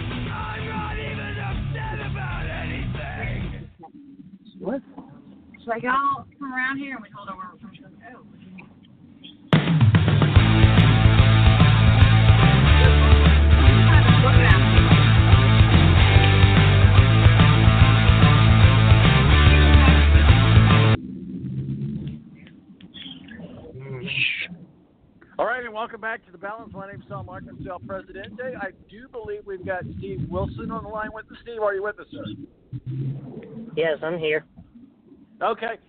What? Should I go come around here and we hold over from oh. All right, and welcome back to the balance. My name is Sal Marquis, El Presidente. I do believe we've got Steve Wilson on the line with us. Steve, are you with us, sir? Yes, I'm here. Okay.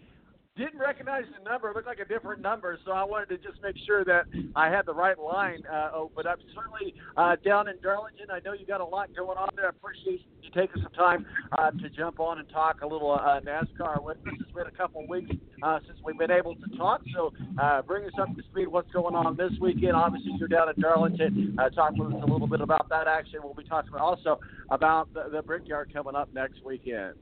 Didn't recognize the number. It looked like a different number, so I wanted to just make sure that I had the right line uh, open up. Certainly uh, down in Darlington, I know you got a lot going on there. I appreciate you taking some time uh, to jump on and talk a little uh, NASCAR with us. It's been a couple weeks uh, since we've been able to talk, so uh, bring us up to speed. What's going on this weekend? Obviously, you're down in Darlington. Uh, talk with us a little bit about that action. We'll be talking also about the, the Brickyard coming up next weekend.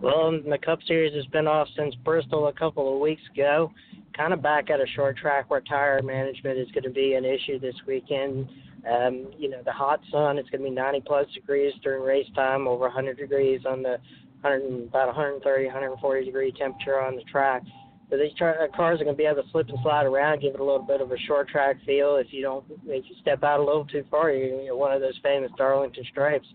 Well, the Cup Series has been off since Bristol a couple of weeks ago. Kind of back at a short track where tire management is going to be an issue this weekend. Um, you know, the hot sun, it's going to be 90 plus degrees during race time, over 100 degrees on the 100, about 130, 140 degree temperature on the track. So these tra- cars are going to be able to slip and slide around, give it a little bit of a short track feel. If you don't, if you step out a little too far, you're going to get one of those famous Darlington stripes.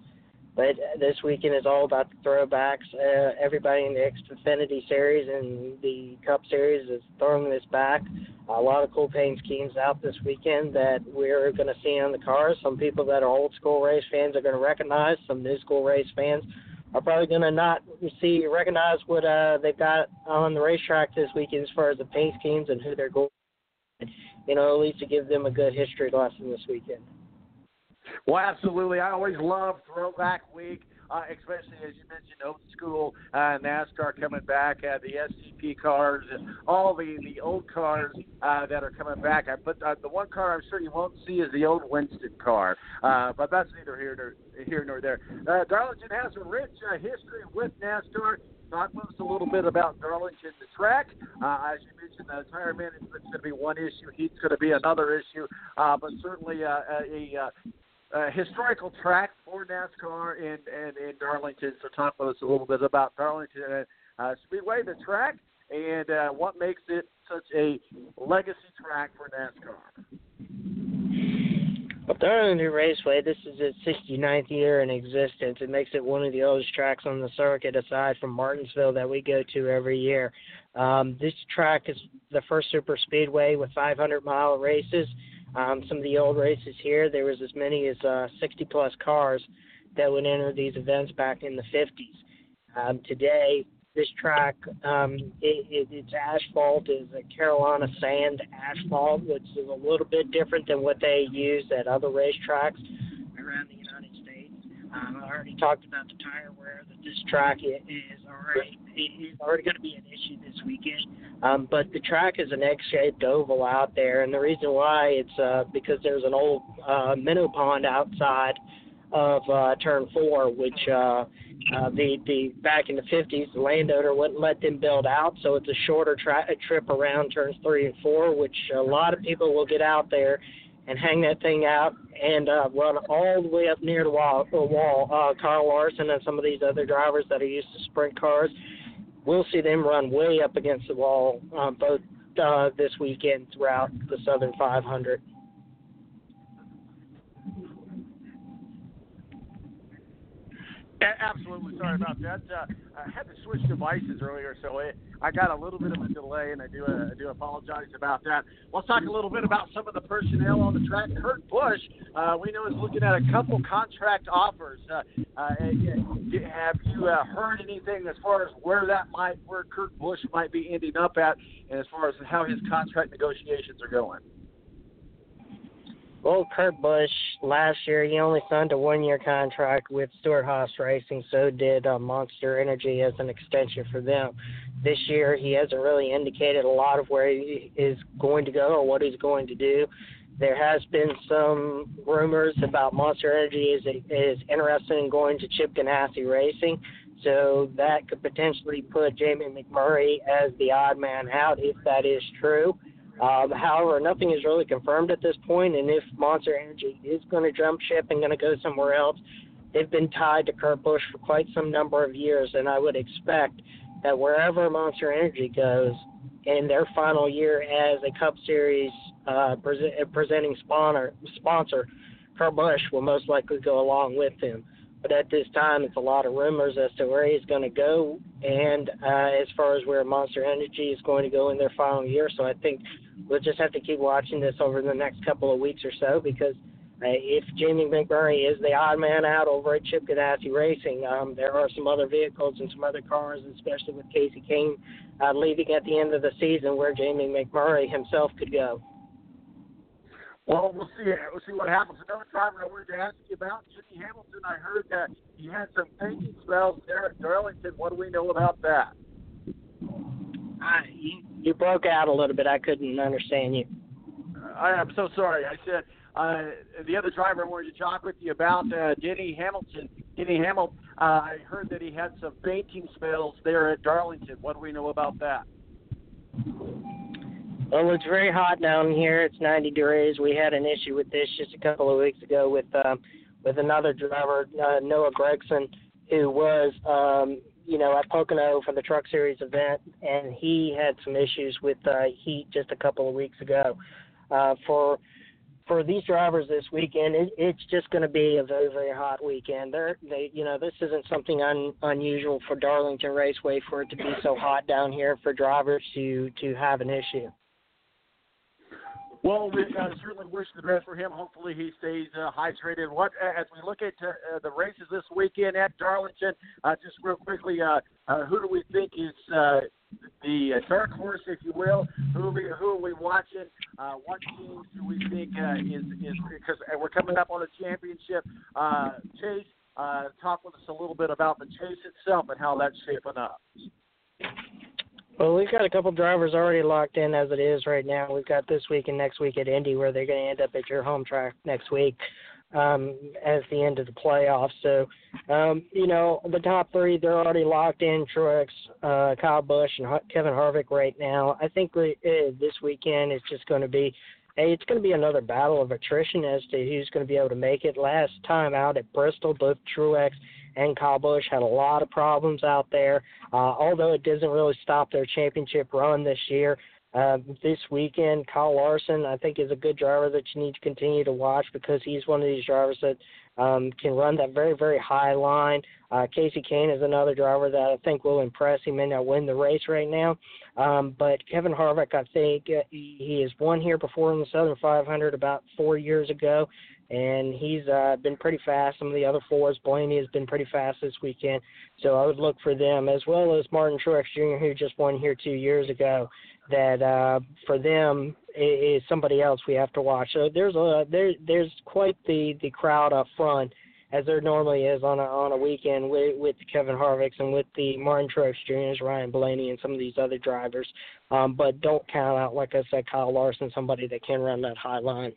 But this weekend is all about the throwbacks. Uh, everybody in the Xfinity Series and the Cup Series is throwing this back. A lot of cool paint schemes out this weekend that we're going to see on the cars. Some people that are old school race fans are going to recognize. Some new school race fans are probably going to not see recognize what uh, they've got on the racetrack this weekend as far as the paint schemes and who they're going. You know, at least to give them a good history lesson this weekend. Well, absolutely. I always love Throwback Week, uh, especially as you mentioned, old school uh, NASCAR coming back, uh, the SCP cars, and all the the old cars uh, that are coming back. I, but uh, the one car I'm sure you won't see is the old Winston car. Uh, but that's neither here nor here nor there. Uh, Darlington has a rich uh, history with NASCAR. Talk with us a little bit about Darlington, the track. Uh, as you mentioned, the tire management's going to be one issue. Heat's going to be another issue. Uh, but certainly uh, a, a uh, historical track for NASCAR in, in, in Darlington. So talk with us a little bit about Darlington uh, Speedway, the track, and uh, what makes it such a legacy track for NASCAR. Well, Darlington Raceway, this is its 69th year in existence. It makes it one of the oldest tracks on the circuit, aside from Martinsville, that we go to every year. Um, this track is the first super speedway with 500 mile races. Um, some of the old races here, there was as many as uh, 60 plus cars that would enter these events back in the 50s. Um, today, this track, um, it, it, its asphalt is a Carolina sand asphalt, which is a little bit different than what they use at other racetracks around the. Um, I already talked about the tire wear that this track is already is already going to be an issue this weekend. Um, but the track is an egg-shaped oval out there, and the reason why it's uh, because there's an old uh, minnow pond outside of uh, turn four, which uh, uh, the the back in the 50s, the landowner wouldn't let them build out, so it's a shorter tra- trip around turns three and four, which a lot of people will get out there and hang that thing out and uh, run all the way up near the wall. The wall. Uh, Kyle Larson and some of these other drivers that are used to sprint cars, we'll see them run way up against the wall uh, both uh, this weekend throughout the Southern 500. Yeah, absolutely. Sorry about that. Uh, I had to switch devices earlier, so it, I got a little bit of a delay, and I do uh, I do apologize about that. Let's talk a little bit about some of the personnel on the track. Kurt Busch, uh, we know is looking at a couple contract offers. Uh, uh, have you uh, heard anything as far as where that might, where Kurt Busch might be ending up at, and as far as how his contract negotiations are going? Well, Kurt Busch last year he only signed a one-year contract with Stewart Haas Racing. So did uh, Monster Energy as an extension for them. This year he hasn't really indicated a lot of where he is going to go or what he's going to do. There has been some rumors about Monster Energy is is interested in going to Chip Ganassi Racing. So that could potentially put Jamie McMurray as the odd man out if that is true. Um, however, nothing is really confirmed at this point, and if Monster Energy is going to jump ship and going to go somewhere else, they've been tied to Kurt Busch for quite some number of years, and I would expect that wherever Monster Energy goes in their final year as a Cup Series uh, pre- presenting sponsor, sponsor, Kurt Busch will most likely go along with them. But at this time, it's a lot of rumors as to where he's going to go, and uh, as far as where Monster Energy is going to go in their final year. So I think we'll just have to keep watching this over the next couple of weeks or so because uh, if Jamie McMurray is the odd man out over at Chip Ganassi Racing, um, there are some other vehicles and some other cars, especially with Kasey Kahne uh, leaving at the end of the season, where Jamie McMurray himself could go. Well, we'll see. We'll see what happens. Another driver I wanted to ask you about, Jimmy Hamilton. I heard that he had some thinking spells there at Darlington. What do we know about that? I, you, you broke out a little bit. I couldn't understand you. I am so sorry. I said uh, the other driver I wanted to talk with you about, uh, Denny Hamlin. Denny Hamlin. Uh, I heard that he had some fainting spells there at Darlington. What do we know about that? Well, it's very hot down here. It's 90 degrees. We had an issue with this just a couple of weeks ago with um, with another driver, uh, Noah Gragson, who was um, you know, at Pocono for the Truck Series event, and he had some issues with uh, heat just a couple of weeks ago. Uh, for for these drivers this weekend, it, it's just going to be a very very hot weekend. They're, they you know this isn't something un, unusual for Darlington Raceway for it to be so hot down here for drivers to to have an issue. Well, we uh, certainly wish the best for him. Hopefully, he stays uh, hydrated. What as we look at uh, the races this weekend at Darlington, uh, just real quickly, uh, uh, who do we think is uh, the uh, dark horse, if you will? Who are we, who are we watching? Uh, what teams do we think uh, is is because we're coming up on a championship uh, chase? Uh, talk with us a little bit about the chase itself and how that's shaping up. Well, we've got a couple drivers already locked in as it is right now. We've got this week and next week at Indy where they're going to end up at your home track next week um, as the end of the playoffs. So, um, you know, the top three, they're already locked in Truex, uh, Kyle Busch, and Kevin Harvick right now. I think we, uh, this weekend is just going to be hey, it's going to be another battle of attrition as to who's going to be able to make it. Last time out at Bristol, both Truex and Kyle Busch had a lot of problems out there. Uh, although it doesn't really stop their championship run this year. Uh, this weekend, Kyle Larson, I think, is a good driver that you need to continue to watch because he's one of these drivers that um, can run that very, very high line. Uh, Kasey Kahne is another driver that I think will impress. He may not win the race right now, um, but Kevin Harvick, I think uh, he has won here before in the Southern 500 about four years ago, and he's uh, been pretty fast. Some of the other fours, Blaney has been pretty fast this weekend, so I would look for them as well as Martin Truex Jr., who just won here two years ago. That uh, for them is somebody else we have to watch. So there's a there there's quite the the crowd up front as there normally is on a on a weekend with with Kevin Harvick's and with the Martin Truex Jr.'s, Ryan Blaney, and some of these other drivers. Um, but don't count out, like I said, Kyle Larson, somebody that can run that high line.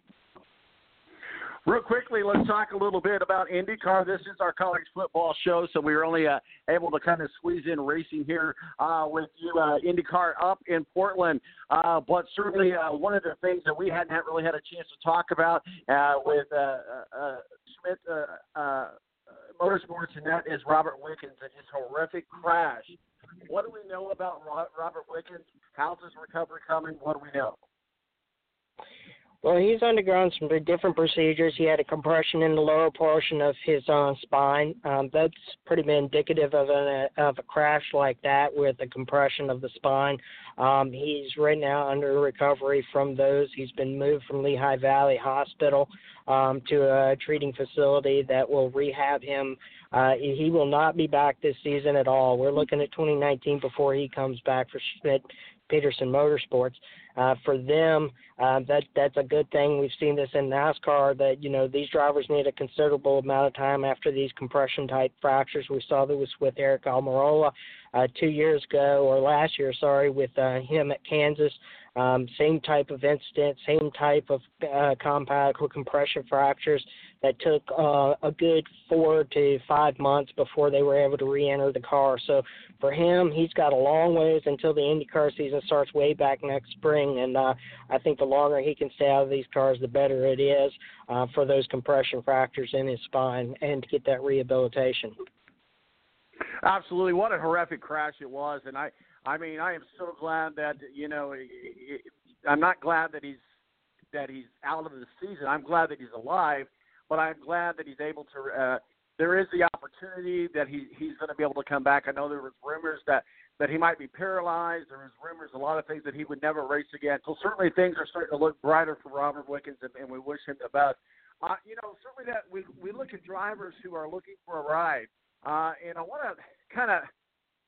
Real quickly, let's talk a little bit about IndyCar. This is our college football show, so we were only uh, able to kind of squeeze in racing here uh, with you, uh, IndyCar up in Portland. Uh, but certainly, uh, one of the things that we hadn't really had a chance to talk about uh, with uh, uh, uh, Motorsports, and that is Robert Wickens and his horrific crash. What do we know about Ro- Robert Wickens? How's his recovery coming? What do we know? Well, he's undergone some different procedures. He had a compression in the lower portion of his uh, spine. Um, that's pretty indicative of a of a crash like that with a compression of the spine. Um, he's right now under recovery from those. He's been moved from Lehigh Valley Hospital um, to a treating facility that will rehab him. Uh, he will not be back this season at all. We're looking at 2019 before he comes back for Schmidt Peterson Motorsports. Uh, for them, uh, that that's a good thing. We've seen this in NASCAR that you know these drivers need a considerable amount of time after these compression type fractures. We saw this with Aric Almirola uh, two years ago or last year, sorry, with uh, him at Kansas. Um, same type of incident, same type of uh, compact compression fractures that took uh, a good four to five months before they were able to re-enter the car. So for him, he's got a long ways until the IndyCar season starts way back next spring, and uh, I think the longer he can stay out of these cars, the better it is uh, for those compression fractures in his spine and to get that rehabilitation. Absolutely, what a horrific crash it was, and I, I mean, I am so glad that you know, I'm not glad that he's that he's out of the season. I'm glad that he's alive, but I'm glad that he's able to. Uh, there is the opportunity that he he's going to be able to come back. I know there was rumors that that he might be paralyzed. There was rumors, a lot of things that he would never race again. So certainly things are starting to look brighter for Robert Wickens, and, and we wish him the best. Uh, you know, certainly that we we look at drivers who are looking for a ride, uh, and I want to kind of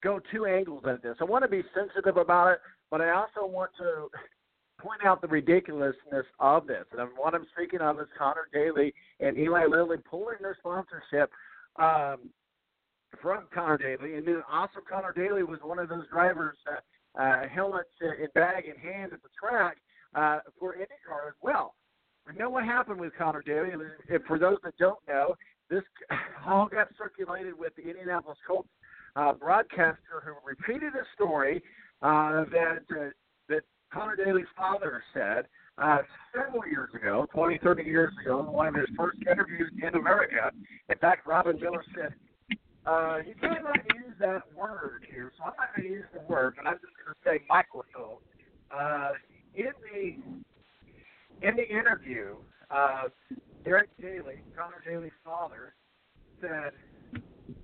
go two angles at this. I want to be sensitive about it, but I also want to point out the ridiculousness of this. And what I'm speaking of is Conor Daly and Eli Lilly pulling their sponsorship um, from Conor Daly, and then also Conor Daly was one of those drivers, uh, uh, helmet in bag in hand at the track uh, for IndyCar as well. We know what happened with Conor Daly, and for those that don't know, this all got circulated with the Indianapolis Colts uh, broadcaster who repeated a story uh, that uh, that Conor Daly's father said uh, several years ago, 20, 30 years ago, in one of his first interviews in America. In fact, Robin Miller said, uh, you cannot use that word here, so I'm not going to use the word, but I'm just going to say microphone. Uh, in the in the interview, uh, Derek Daly, Conor Daly's father, said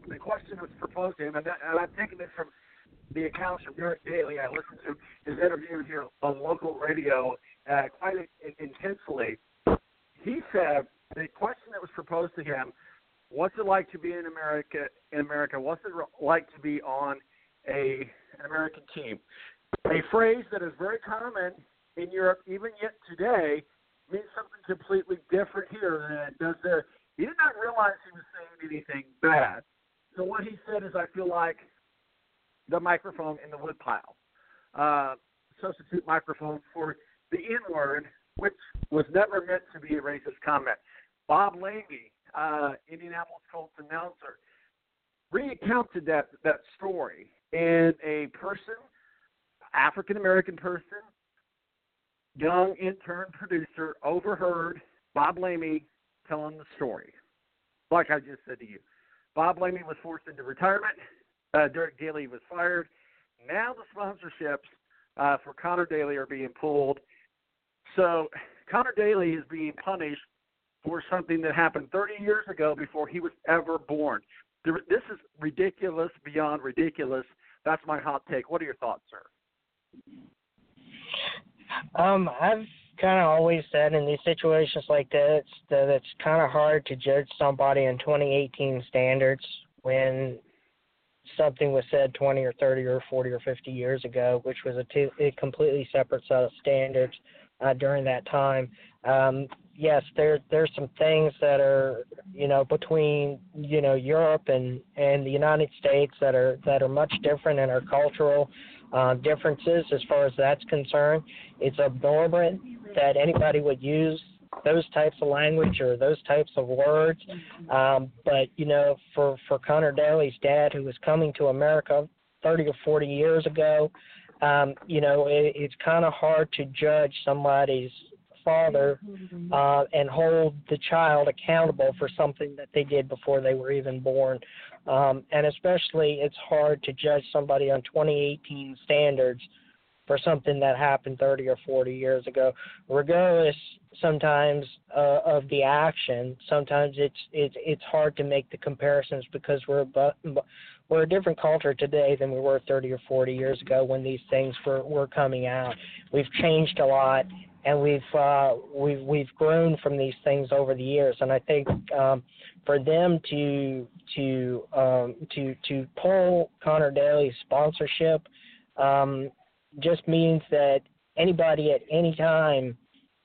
the question was proposed to him, and, that, and I'm taking this from the accounts from Derek Daly. I listened to his interview here on local radio uh, quite intensely. He said the question that was proposed to him what's it like to be in America? In America, what's it like to be on a an American team? A phrase that is very common in Europe, even yet today, means something completely different here than it does there. He did not realize he was saying anything bad. So what he said is, I feel like the microphone in the woodpile, uh, substitute microphone for the N word, which was never meant to be a racist comment. Bob Lamey, uh, Indianapolis Colts announcer, recounted that that story, and a person, African American person, young intern producer, overheard Bob Lamey telling the story, like I just said to you. Bob Lamey was forced into retirement. Uh, Derek Daly was fired. Now the sponsorships uh, for Conor Daly are being pulled. So Conor Daly is being punished for something that happened 30 years ago before he was ever born. This is ridiculous beyond ridiculous. That's my hot take. What are your thoughts, sir? Um, I've kind of always said in these situations like this that it's kind of hard to judge somebody in 2018 standards when something was said 20 or 30 or 40 or 50 years ago, which was a, two, a completely separate set of standards uh, during that time. Um, yes, there there's some things that are you know between you know Europe and and the United States that are that are much different in our cultural uh, differences as far as that's concerned. It's abnormal that anybody would use those types of language or those types of words. Um, but you know, for for Conor Daly's dad, who was coming to America 30 or 40 years ago, um, you know, it, it's kind of hard to judge somebody's father uh, and hold the child accountable for something that they did before they were even born. Um, and especially, it's hard to judge somebody on 2018 standards for something that happened 30 or 40 years ago. Regardless, sometimes uh, of the action, sometimes it's it's it's hard to make the comparisons because we're bu- we're a different culture today than we were 30 or 40 years ago when these things were were coming out. We've changed a lot, and we've uh, we've we've grown from these things over the years. And I think um, for them to to um, to to pull Conor Daly's sponsorship um, just means that anybody at any time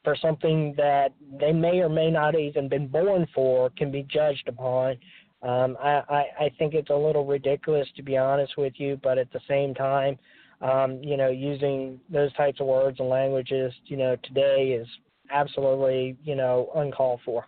for something that they may or may not even been born for can be judged upon. Um, I, I, I think it's a little ridiculous to be honest with you, but at the same time, um, you know, using those types of words and languages, you know, today is absolutely, you know, uncalled for.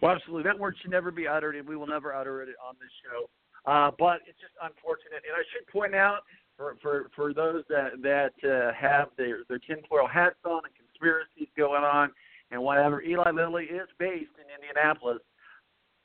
Well, absolutely. That word should never be uttered, and we will never utter it on this show. Uh, but it's just unfortunate. And I should point out for for for those that that uh, have their their tinfoil hats on and conspiracies going on and whatever. Eli Lilly is based in Indianapolis,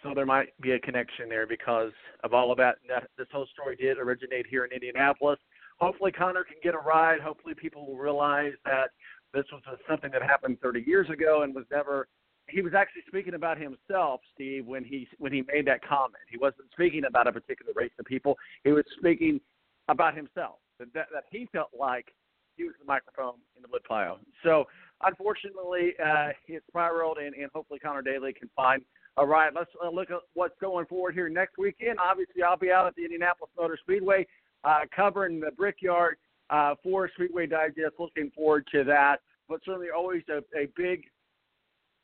so there might be a connection there because of all of that. This whole story did originate here in Indianapolis. Hopefully, Conor can get a ride. Hopefully, people will realize that this was something that happened 30 years ago and was never. He was actually speaking about himself, Steve, when he when he made that comment. He wasn't speaking about a particular race of people. He was speaking about himself that that, he felt like he was the microphone in the woodpile. So unfortunately, uh, it spiraled, and, and hopefully Conor Daly can find a ride. Let's uh, look at what's going forward here next weekend. Obviously, I'll be out at the Indianapolis Motor Speedway uh, covering the Brickyard uh, for Speedway Digest. Looking forward to that. But certainly, always a, a big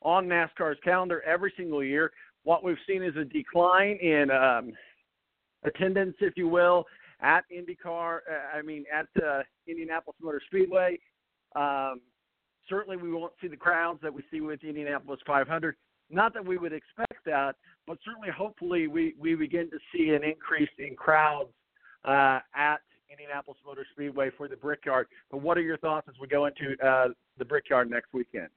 on NASCAR's calendar every single year. What we've seen is a decline in um, attendance, if you will, at IndyCar. Uh, I mean, at uh, Indianapolis Motor Speedway. Um, certainly, we won't see the crowds that we see with Indianapolis 500. Not that we would expect that, but certainly, hopefully, we we begin to see an increase in crowds uh, at Indianapolis Motor Speedway for the Brickyard. But what are your thoughts as we go into uh, the Brickyard next weekend?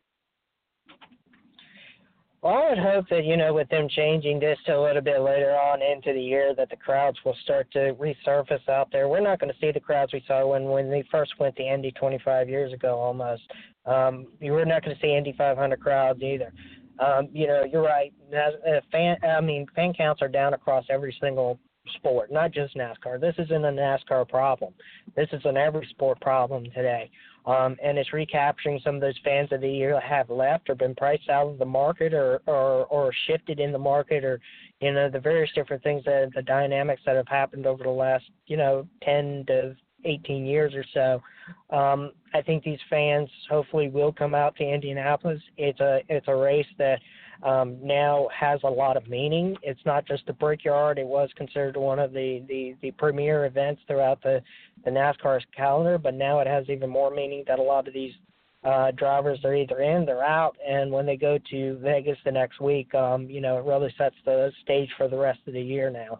Well, I would hope that, you know, with them changing this to a little bit later on into the year, that the crowds will start to resurface out there. We're not going to see the crowds we saw when, when they first went to Indy 25 years ago almost. Um, we're not going to see Indy 500 crowds either. Um, you know, you're right. Uh, fan, I mean, fan counts are down across every single sport, not just NASCAR. This isn't a NASCAR problem. This is an every sport problem today um, and it's recapturing some of those fans that either have left or been priced out of the market or, or, or shifted in the market or, you know, the various different things that the dynamics that have happened over the last, you know, 10 to 18 years or so. Um, I think these fans hopefully will come out to Indianapolis. It's a it's a race that um, now has a lot of meaning. It's not just the Brickyard. It was considered one of the, the, the premier events throughout the, the NASCAR's calendar, but now it has even more meaning that a lot of these uh, drivers are either in, they're out, and when they go to Vegas the next week, um, you know, it really sets the stage for the rest of the year now.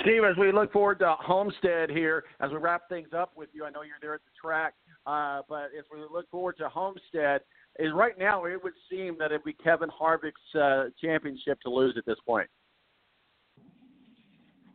Steve, as we look forward to Homestead here, as we wrap things up with you, I know you're there at the track, uh, but as we look forward to Homestead, is right now it would seem that it'd be Kevin Harvick's uh, championship to lose at this point.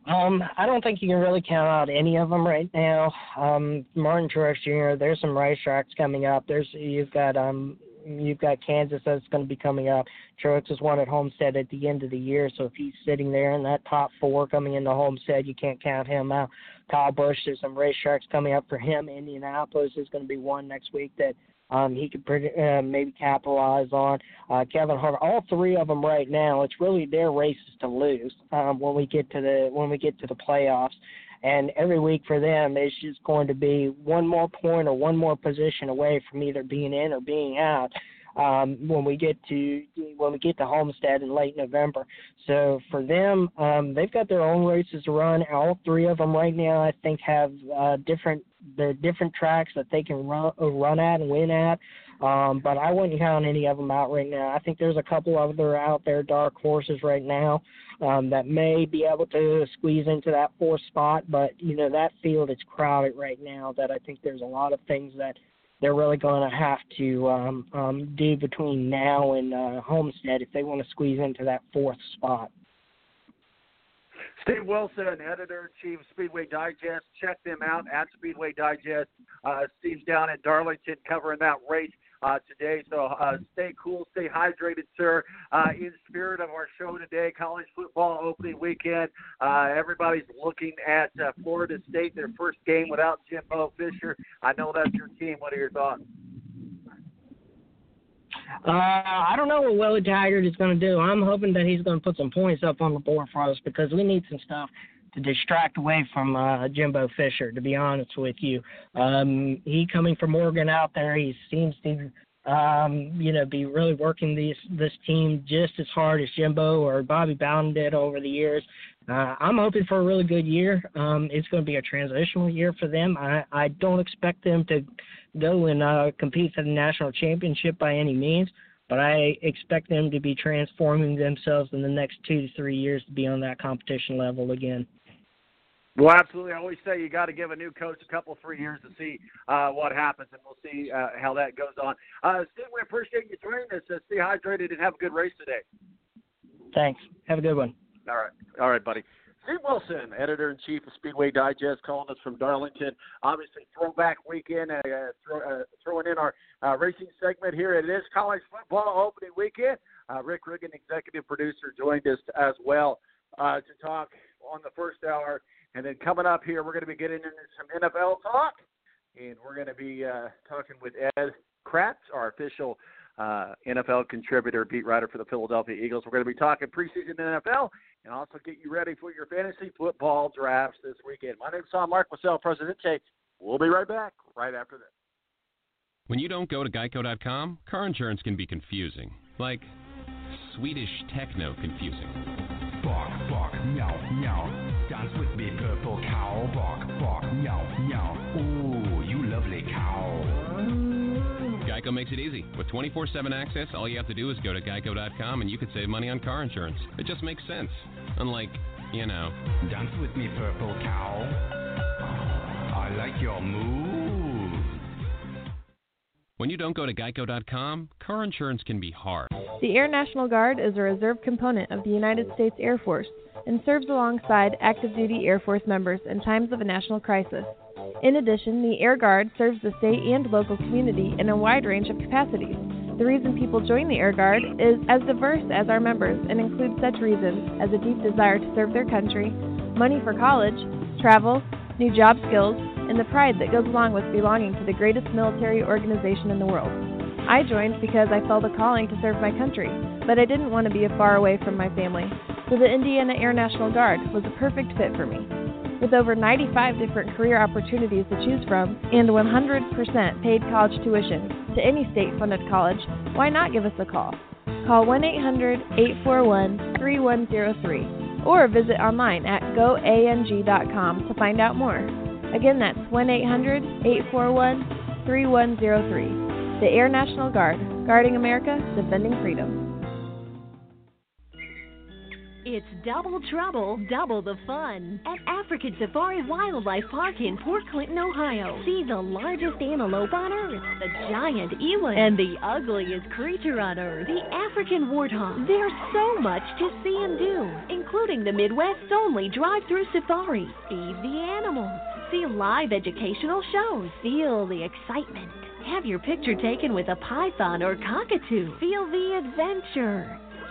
Um, I don't think you can really count out any of them right now. Um, Martin Truex Jr. There's some racetracks coming up. There's you've got um you've got Kansas that's going to be coming up. Truex has won at Homestead at the end of the year, so if he's sitting there in that top four coming into Homestead, you can't count him out. Kyle Busch, there's some racetracks coming up for him. Indianapolis is going to be one next week that um, he could pretty, uh, maybe capitalize on. Uh, Kevin Harvick, all three of them right now, it's really their races to lose um, when we get to the when we get to the playoffs. And every week for them is just going to be one more point or one more position away from either being in or being out um, when we get to when we get to Homestead in late November. So for them, um, they've got their own races to run. All three of them right now, I think, have uh, different are different tracks that they can run uh, run at and win at. Um, but I wouldn't count any of them out right now. I think there's a couple other out there dark horses right now um, that may be able to squeeze into that fourth spot. But you know that field is crowded right now. That I think there's a lot of things that they're really going to have to um, um, do between now and uh, Homestead if they want to squeeze into that fourth spot. Steve Wilson, editor in chief of Speedway Digest. Check them out at Speedway Digest. Uh, Steve's down in Darlington covering that race uh, today. So uh, stay cool, stay hydrated, sir. Uh, in spirit of our show today, college football opening weekend. Uh, everybody's looking at uh, Florida State, their first game without Jimbo Fisher. I know that's your team. What are your thoughts? Uh, I don't know what Willie Taggart is going to do. I'm hoping that he's going to put some points up on the board for us because we need some stuff to distract away from uh, Jimbo Fisher. To be honest with you, um, he coming from Oregon out there, he seems to um, you know, be really working these this team just as hard as Jimbo or Bobby Bowden did over the years. Uh, I'm hoping for a really good year. Um, it's going to be a transitional year for them. I, I don't expect them to go and uh, compete for the national championship by any means, but I expect them to be transforming themselves in the next two to three years to be on that competition level again. Well, absolutely. I always say you got to give a new coach a couple, three years to see uh, what happens, and we'll see uh, how that goes on. Uh, Steve, we appreciate you joining us. Uh, stay hydrated and have a good race today. Thanks. Have a good one. All right. All right, buddy. Steve Wilson, editor in chief of Speedway Digest, calling us from Darlington. Obviously, throwback weekend, uh, throw, uh, throwing in our uh, racing segment here. It is college football opening weekend. Uh, Rick Riggin, executive producer, joined us as well uh, to talk on the first hour and then coming up here, we're going to be getting into some NFL talk, and we're going to be uh, talking with Ed Kracz, our official uh, NFL contributor, beat writer for the Philadelphia Eagles. We're going to be talking preseason NFL and also get you ready for your fantasy football drafts this weekend. My name is Tom Mark Marcel, Presidente. We'll be right back right after this. When you don't go to geico.com, car insurance can be confusing, like Swedish techno confusing. Geico makes it easy. With 24 7 access, all you have to do is go to geico.com and you can save money on car insurance. It just makes sense. Unlike, you know. Dance with me, purple cow. I like your move. When you don't go to geico.com, car insurance can be hard. The Air National Guard is a reserve component of the United States Air Force and serves alongside active duty Air Force members in times of a national crisis. In addition, the Air Guard serves the state and local community in a wide range of capacities. The reason people join the Air Guard is as diverse as our members and includes such reasons as a deep desire to serve their country, money for college, travel, new job skills, and the pride that goes along with belonging to the greatest military organization in the world. I joined because I felt a calling to serve my country, but I didn't want to be far away from my family so the Indiana Air National Guard was a perfect fit for me. With over 95 different career opportunities to choose from and 100% paid college tuition to any state funded college, why not give us a call? Call 1 800 841 3103 or visit online at goang.com to find out more. Again, that's 1 800 841 3103. The Air National Guard, guarding America, defending freedom. It's double trouble, double the fun at African Safari Wildlife Park in Port Clinton, Ohio. See the largest antelope on earth, the giant eland, and the ugliest creature on earth, the African warthog. There's so much to see and do, including the Midwest's only drive-through safari. Feed the animals, see live educational shows, feel the excitement. Have your picture taken with a python or cockatoo. Feel the adventure.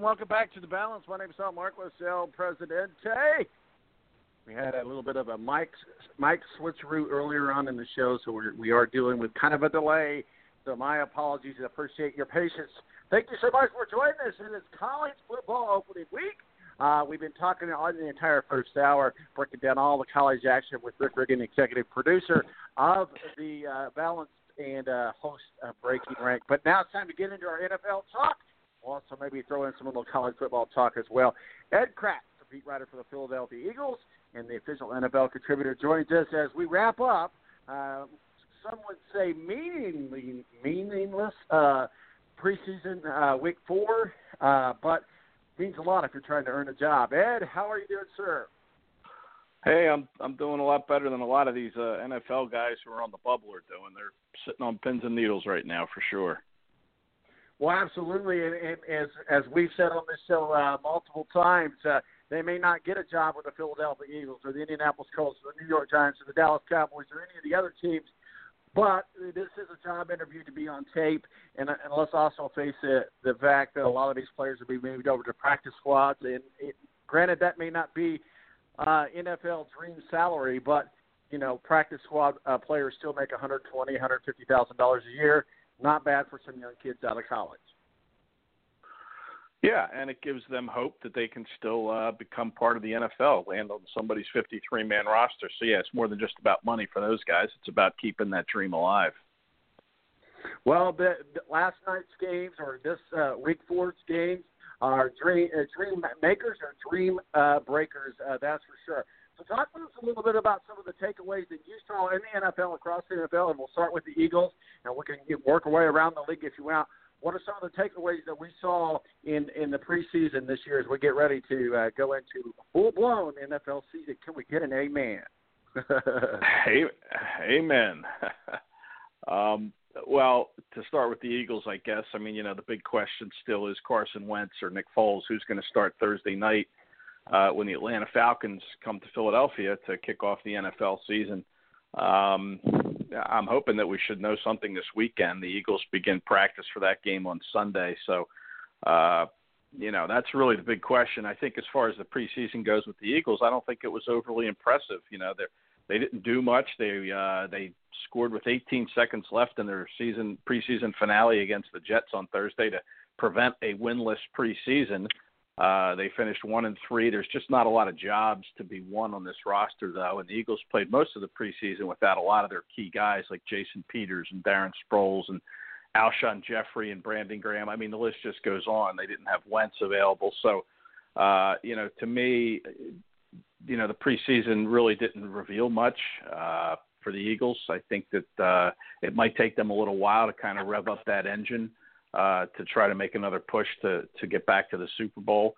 welcome back to the balance. My name is Al Marquis, El Presidente. We had a little bit of a mic mic switcheroo earlier on in the show, so we're, we are dealing with kind of a delay so my apologies. I appreciate your patience. Thank you so much for joining us in this college football opening week. Uh, we've been talking on the entire first hour, breaking down all the college action with Rick Riggin, executive producer of the uh, Balance and uh, host of Breaking Rank. But now it's time to get into our NFL talk. We'll also maybe throw in some little college football talk as well. Ed Kracz, the beat writer for the Philadelphia Eagles and the official NFL contributor, joins us as we wrap up. Uh, some would say meaningless, meaningless uh, preseason uh, week four, uh, but means a lot if you're trying to earn a job. Ed, how are you doing, sir? Hey, I'm I'm doing a lot better than a lot of these uh, NFL guys who are on the bubble are doing. They're sitting on pins and needles right now for sure. Well, absolutely, and, and as as we've said on this show uh, multiple times, uh, they may not get a job with the Philadelphia Eagles or the Indianapolis Colts or the New York Giants or the Dallas Cowboys or any of the other teams. But this is a job interview to be on tape, and, and let's also face it, the fact that a lot of these players will be moved over to practice squads. And it, granted, that may not be uh, NFL dream salary, but you know, practice squad uh, players still make 120, 150 thousand dollars a year. Not bad for some young kids out of college. Yeah, and it gives them hope that they can still uh, become part of the NFL, land on somebody's 53 man roster. So, yeah, it's more than just about money for those guys. It's about keeping that dream alive. Well, the, the last night's games or this uh, week four's games are dream, uh, dream makers or dream uh, breakers, uh, that's for sure. So, talk to us a little bit about some of the takeaways that you saw in the NFL, across the NFL, and we'll start with the Eagles, and we can work our way around the league if you want. What are some of the takeaways that we saw in in the preseason this year as we get ready to uh, go into full blown NFL season? Can we get an amen? amen. um, well, to start with the Eagles, I guess. I mean, you know, the big question still is Carson Wentz or Nick Foles, who's going to start Thursday night uh, when the Atlanta Falcons come to Philadelphia to kick off the NFL season. Um, I'm hoping that we should know something this weekend. The Eagles begin practice for that game on Sunday, so uh, you know that's really the big question. I think as far as the preseason goes with the Eagles, I don't think it was overly impressive. You know, they they didn't do much. They uh, they scored with 18 seconds left in their season preseason finale against the Jets on Thursday to prevent a winless preseason. Uh, they finished one and three. There's just not a lot of jobs to be won on this roster, though. And the Eagles played most of the preseason without a lot of their key guys like Jason Peters and Darren Sproles and Alshon Jeffery and Brandon Graham. I mean, the list just goes on. They didn't have Wentz available, so uh, you know, to me, you know, the preseason really didn't reveal much uh, for the Eagles. I think that uh, it might take them a little while to kind of rev up that engine uh, to try to make another push to to get back to the Super Bowl.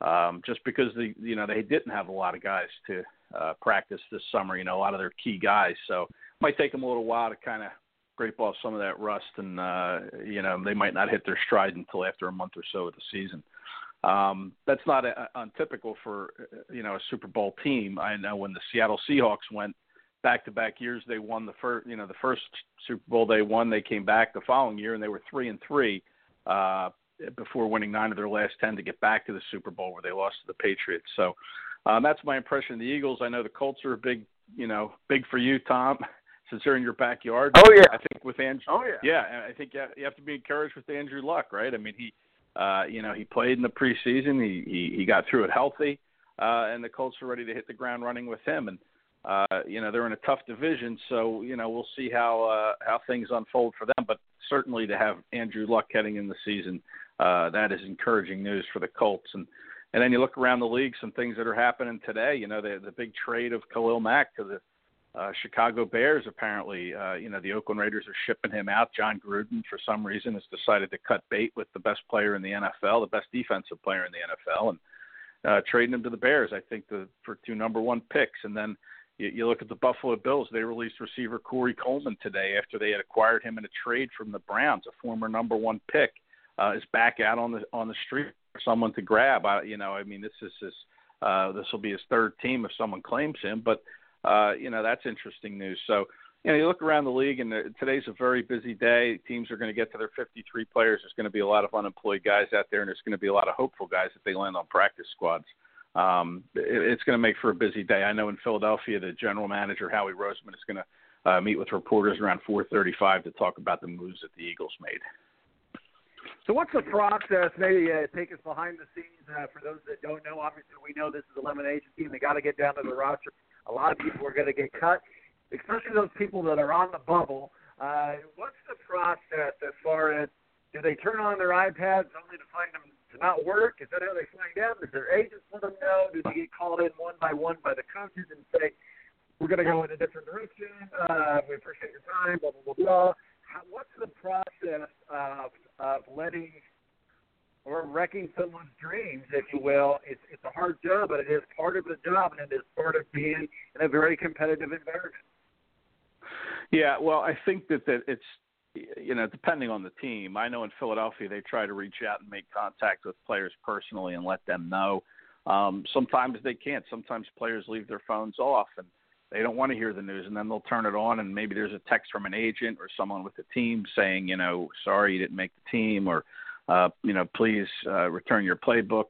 Um, just because the you know they didn't have a lot of guys to uh, practice this summer, you know, a lot of their key guys. So it might take them a little while to kind of scrape off some of that rust, and uh, you know they might not hit their stride until after a month or so of the season. Um, that's not a, a, untypical for you know a Super Bowl team. I know when the Seattle Seahawks went back to back years they won the first you know the first Super Bowl they won they came back the following year and they were three and three uh before winning nine of their last ten to get back to the Super Bowl where they lost to the Patriots. So um that's my impression of the Eagles. I know the Colts are big you know, big for you, Tom, since they're in your backyard. Oh yeah. I think with Andrew Oh yeah. Yeah, I think you have to be encouraged with Andrew Luck, right? I mean he uh, you know, he played in the preseason. He he, he got through it healthy, uh, and the Colts are ready to hit the ground running with him. And uh, you know they're in a tough division, so you know we'll see how uh, how things unfold for them. But certainly to have Andrew Luck heading in the season, uh, that is encouraging news for the Colts. And and then you look around the league, some things that are happening today. You know the the big trade of Khalil Mack to the uh, Chicago Bears. Apparently, uh, you know the Oakland Raiders are shipping him out. Jon Gruden, for some reason, has decided to cut bait with the best player in the NFL, the best defensive player in the NFL, and uh, trading him to the Bears. I think the for two number one picks, and then you, you look at the Buffalo Bills. They released receiver Corey Coleman today after they had acquired him in a trade from the Browns. A former number one pick uh, is back out on the on the street for someone to grab. I, you know, I mean, this is his. Uh, this will be his third team if someone claims him, but uh, you know that's interesting news. So you know, you look around the league, and the, today's a very busy day. Teams are going to get to their 53 players. There's going to be a lot of unemployed guys out there, and there's going to be a lot of hopeful guys if they land on practice squads. Um, it, it's going to make for a busy day. I know in Philadelphia, the general manager Howie Roseman is going to uh, meet with reporters around 4:35 to talk about the moves that the Eagles made. So what's the process? Maybe uh, take us behind the scenes uh, for those that don't know. Obviously, we know this is a elimination team. They got to get down to the roster. A lot of people are going to get cut especially those people that are on the bubble. Uh, what's the process as far as do they turn on their iPads only to find them to not work? Is that how they find out? Does their agents let them know? Do they get called in one by one by the coaches and say, "We're going to go in a different direction. Uh, we appreciate your time." Blah blah blah blah. How, what's the process of of letting or wrecking someone's dreams, if you will? It's it's a hard job, but it is part of the job, and it is part of being in a very competitive environment. Yeah, well, I think that that it's you know depending on the team. I know in Philadelphia they try to reach out and make contact with players personally and let them know. Um, sometimes they can't. Sometimes players leave their phones off and they don't want to hear the news, and then they'll turn it on, and maybe there's a text from an agent or someone with the team saying, you know, sorry you didn't make the team, or uh, you know, please uh, return your playbook,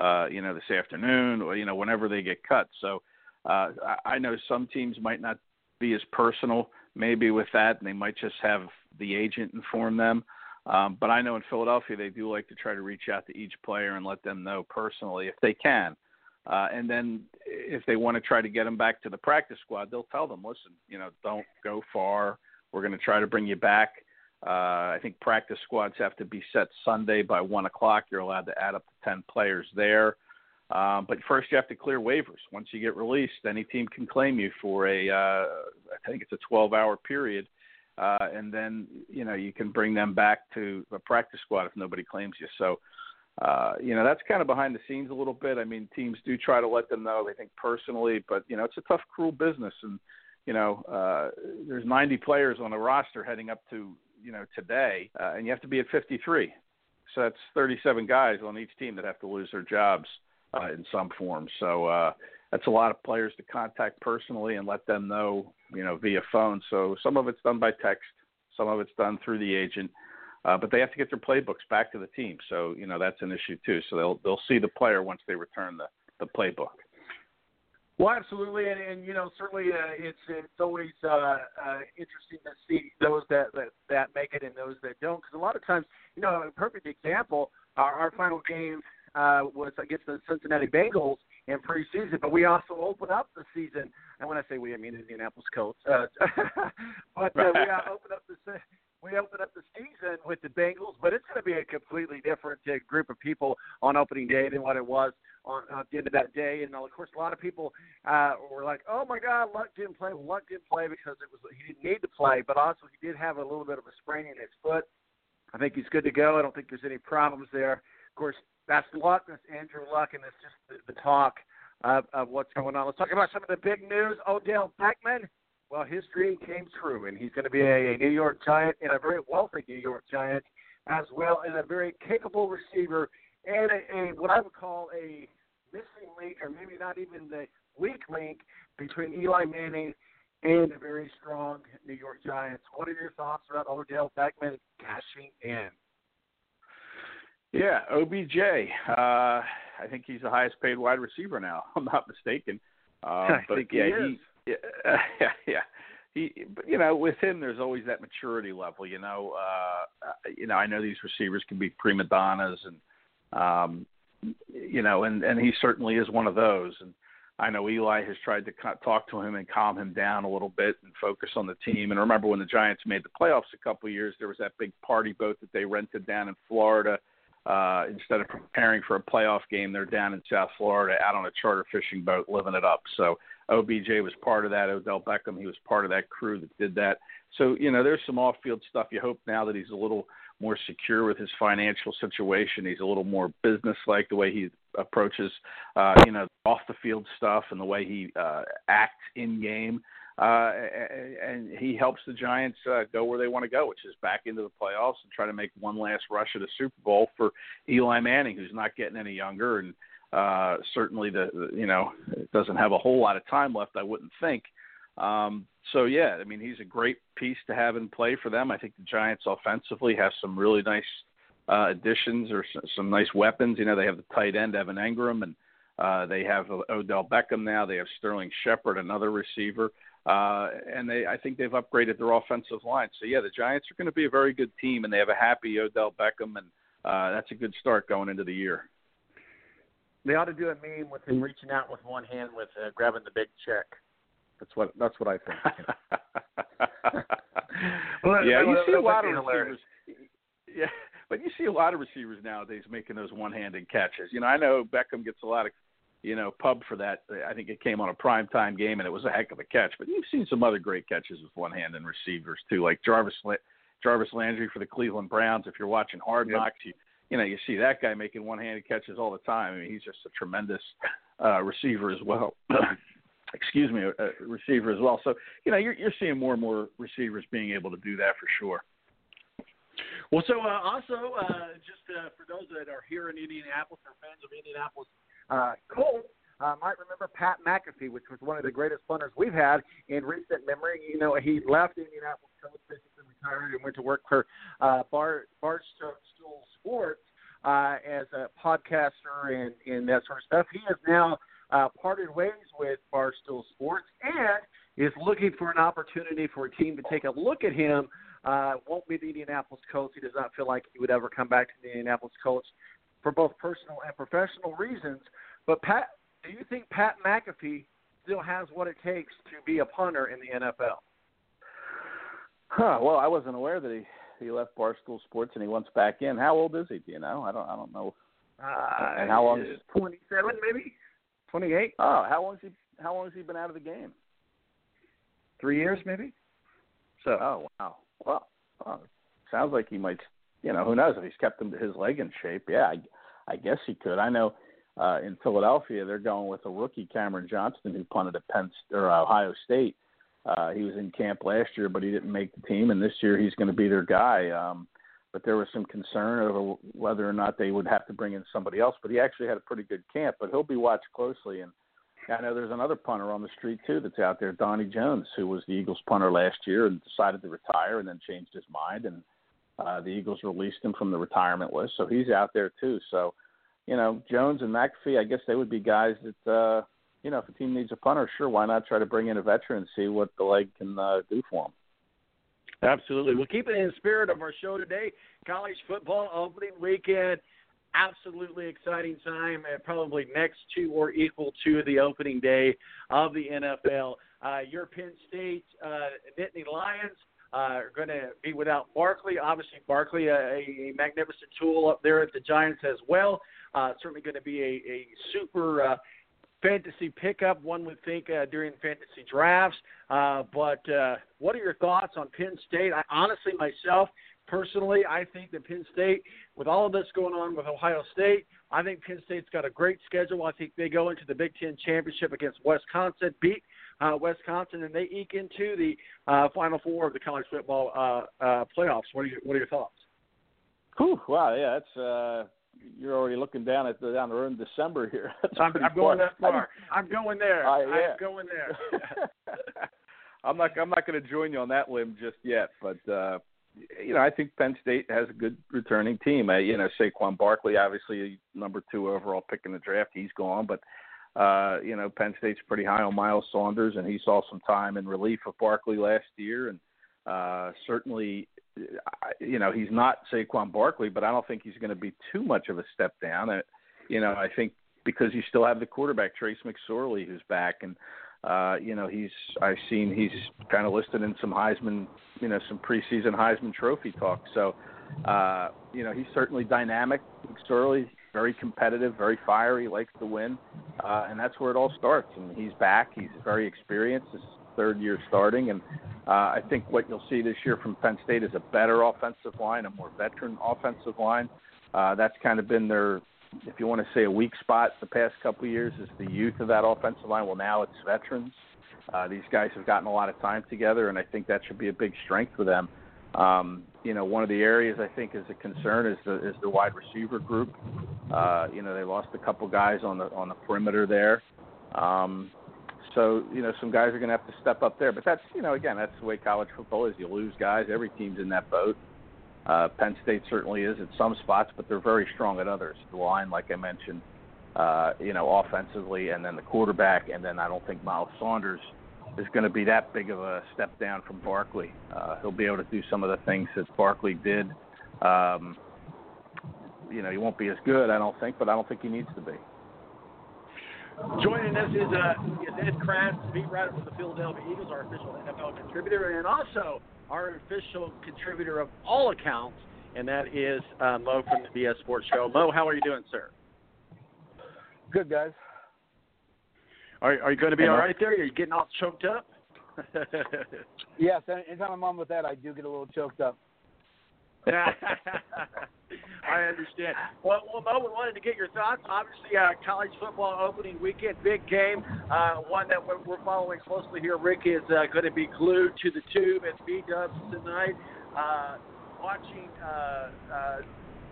uh, you know, this afternoon, or you know, whenever they get cut. So uh, I know some teams might not be as personal maybe with that, and they might just have the agent inform them. Um, but I know in Philadelphia they do like to try to reach out to each player and let them know personally if they can. Uh, and then if they want to try to get them back to the practice squad, they'll tell them, listen, you know, don't go far. We're going to try to bring you back. Uh, I think practice squads have to be set Sunday by one o'clock. You're allowed to add up to ten players there. Um, but first, you have to clear waivers. Once you get released, any team can claim you for a, uh, I think it's a 12-hour period, uh, and then you know you can bring them back to a practice squad if nobody claims you. So, uh, you know that's kind of behind the scenes a little bit. I mean, teams do try to let them know they think personally, but you know it's a tough, cruel business, and you know uh, there's 90 players on the roster heading up to you know today, uh, and you have to be at 53. So that's 37 guys on each team that have to lose their jobs uh, in some form. So uh, that's a lot of players to contact personally and let them know, you know, via phone. So some of it's done by text, some of it's done through the agent. Uh, but they have to get their playbooks back to the team, so you know that's an issue too. So they'll they'll see the player once they return the the playbook. Well, absolutely, and, and you know certainly uh, it's it's always uh, uh, interesting to see those that, that that make it and those that don't. Because a lot of times, you know, a perfect example, our, our final game uh, was against the Cincinnati Bengals in preseason, but we also open up the season. And when I say we, I mean Indianapolis Colts. Uh, but uh, we uh, open up the we open up the season with the Bengals, but it's going to be a completely different uh, group of people on opening day than what it was on uh, the end of that day. And of course, a lot of people uh, were like, "Oh my God, Luck didn't play. Well, Luck didn't play because it was he didn't need to play, but also he did have a little bit of a sprain in his foot. I think he's good to go. I don't think there's any problems there. Of course, that's Luck. That's Andrew Luck, and it's just the, the talk of, of what's going on. Let's talk about some of the big news. Odell Beckham. Well, his dream came true, and he's going to be a, a New York Giant and a very wealthy New York Giant, as well as a very capable receiver and a, a what I would call a missing link, or maybe not even the weak link between Eli Manning and a very strong New York Giants. What are your thoughts about Odell Beckham cashing in? Yeah, OBJ. Uh, I think he's the highest paid wide receiver now. I'm not mistaken. Um, I but think yeah, he is. he, yeah, yeah, he. But you know, with him, there's always that maturity level. You know, uh, you know, I know these receivers can be prima donnas, and um, you know, and and he certainly is one of those. And I know Eli has tried to talk to him and calm him down a little bit and focus on the team. And remember when the Giants made the playoffs a couple of years, there was that big party boat that they rented down in Florida uh, instead of preparing for a playoff game, they're down in South Florida out on a charter fishing boat living it up. So OBJ was part of that. Odell Beckham, he was part of that crew that did that. So, you know, there's some off field stuff. You hope now that he's a little more secure with his financial situation. He's a little more business like the way he approaches, uh, you know, off the field stuff and the way he uh, acts in game uh, and he helps the Giants uh, go where they want to go, which is back into the playoffs and try to make one last rush at a Super Bowl for Eli Manning, who's not getting any younger, and uh, certainly the, the you know doesn't have a whole lot of time left, I wouldn't think. Um, so yeah, I mean he's a great piece to have in play for them. I think the Giants offensively have some really nice uh, additions or some, some nice weapons. You know, they have the tight end Evan Engram, and uh, they have Odell Beckham now. They have Sterling Shepard, another receiver, and they I think they've upgraded their offensive line. So yeah, the Giants are going to be a very good team, and they have a happy Odell Beckham, and uh, that's a good start going into the year. They ought to do a meme with him reaching out with one hand with uh, grabbing the big check. That's what that's what I think. well, yeah, you see a lot of receivers. Yeah, but you see a lot of receivers nowadays making those one-handed catches. You know, I know Beckham gets a lot of, you know, pub for that. I think it came on a prime time game and it was a heck of a catch. But you've seen some other great catches with one hand and receivers too, like Jarvis Jarvis Landry for the Cleveland Browns. If you're watching Hard Yep. Knocks, you you know you see that guy making one-handed catches all the time. I mean, he's just a tremendous uh, receiver as well. Excuse me, a, a receiver as well. So you know you're you're seeing more and more receivers being able to do that for sure. Well, so uh, also, uh, just uh, for those that are here in Indianapolis or fans of Indianapolis uh, Colts, uh, might remember Pat McAfee, which was one of the greatest punters we've had in recent memory. You know, he left Indianapolis Colts, basically retired, and went to work for uh, Bar Barstool Sports uh, as a podcaster and, and that sort of stuff. He has now uh, parted ways with Barstool Sports and is looking for an opportunity for a team to take a look at him. Uh, won't be the Indianapolis Colts. He does not feel like he would ever come back to the Indianapolis Colts for both personal and professional reasons. But Pat, do you think Pat McAfee still has what it takes to be a punter in the NFL? Huh. Well, I wasn't aware that he he left Barstool Sports and he wants back in. How old is he? Do you know? I don't. I don't know. Uh, and how long? Twenty-seven, maybe. Twenty-eight. Oh, how long has he? How long has he been out of the game? Three years, maybe. So. Oh wow. Well, well, sounds like he might. You know, who knows if he's kept him his leg in shape? Yeah, I, I guess he could. I know uh, in Philadelphia they're going with a rookie Cameron Johnston who punted at Penn or Ohio State. Uh, he was in camp last year, but he didn't make the team, and this year he's going to be their guy. Um, but there was some concern over whether or not they would have to bring in somebody else. But he actually had a pretty good camp. But he'll be watched closely. And I know there's another punter on the street too that's out there, Donnie Jones, who was the Eagles punter last year and decided to retire and then changed his mind. And uh, the Eagles released him from the retirement list, so he's out there too. So, you know, Jones and McAfee, I guess they would be guys that. uh you know, if a team needs a punter, sure, why not try to bring in a veteran and see what the leg can uh, do for him? Absolutely. We'll keep it in the spirit of our show today. College football opening weekend. Absolutely exciting time, and probably next to or equal to the opening day of the NFL. Uh, your Penn State uh, Nittany Lions uh, are going to be without Barkley. Obviously, Barkley, a, a magnificent tool up there at the Giants as well. Uh, certainly going to be a, a super uh, fantasy pickup, one would think, uh, during fantasy drafts. Uh, but uh, what are your thoughts on Penn State? I, honestly, myself, personally, I think that Penn State, with all of this going on with Ohio State, I think Penn State's got a great schedule. I think they go into the Big Ten championship against Wisconsin, beat uh, Wisconsin, and they eke into the uh, Final Four of the college football uh, uh, playoffs. What are your What are your thoughts? Whew, wow, yeah, that's uh, you're already looking down at the down the road in December here. I'm, I'm going that far. I'm going there. Uh, yeah. I'm going there. I'm not I'm not going to join you on that limb just yet, but uh you know I think Penn State has a good returning team. Uh, you know Saquon Barkley, obviously number two overall pick in the draft, he's gone, but uh, you know Penn State's pretty high on Miles Sanders, and he saw some time in relief of Barkley last year, and uh, certainly you know he's not Saquon Barkley, but I don't think he's going to be too much of a step down. Uh, you know I think because you still have the quarterback Trace McSorley who's back, and uh, you know he's I've seen he's kind of listed in some Heisman, you know some preseason Heisman Trophy talk. So uh, you know he's certainly dynamic. McSorley very competitive, very fiery, likes to win, uh, and that's where it all starts. And he's back. He's very experienced. His third year starting, and uh, I think what you'll see this year from Penn State is a better offensive line, a more veteran offensive line. Uh, that's kind of been their, if you want to say, a weak spot the past couple of years is the youth of that offensive line. Well, now it's veterans. Uh, these guys have gotten a lot of time together, and I think that should be a big strength for them. Um, you know, one of the areas I think is a concern is the is the wide receiver group. Uh, you know, they lost a couple guys on the on the perimeter there. Um, So you know, some guys are going to have to step up there. But that's you know, again, that's the way college football is. You lose guys. Every team's in that boat. Uh, Penn State certainly is at some spots, but they're very strong at others. The line, like I mentioned, uh, you know, offensively, and then the quarterback, and then I don't think Miles Sanders is going to be that big of a step down from Barkley. Uh, he'll be able to do some of the things that Barkley did. Um, you know, he won't be as good, I don't think, but I don't think he needs to be. Joining us is, uh, is Ed Kracz, beat writer for the Philadelphia Eagles, our official NFL contributor, and also our official contributor of all accounts, and that is uh, Mo from the BS Sports Show. Mo, how are you doing, sir? Good, guys. Are, are you going to be all right there? Are you getting all choked up? yes, anytime I'm on with that, I do get a little choked up. I understand. Well, well, Mo, we wanted to get your thoughts. Obviously, uh, college football opening weekend, big game. Uh, one that we're, we're following closely here. Rick is uh, going to be glued to the tube at B Dubs tonight. Uh, watching uh, uh,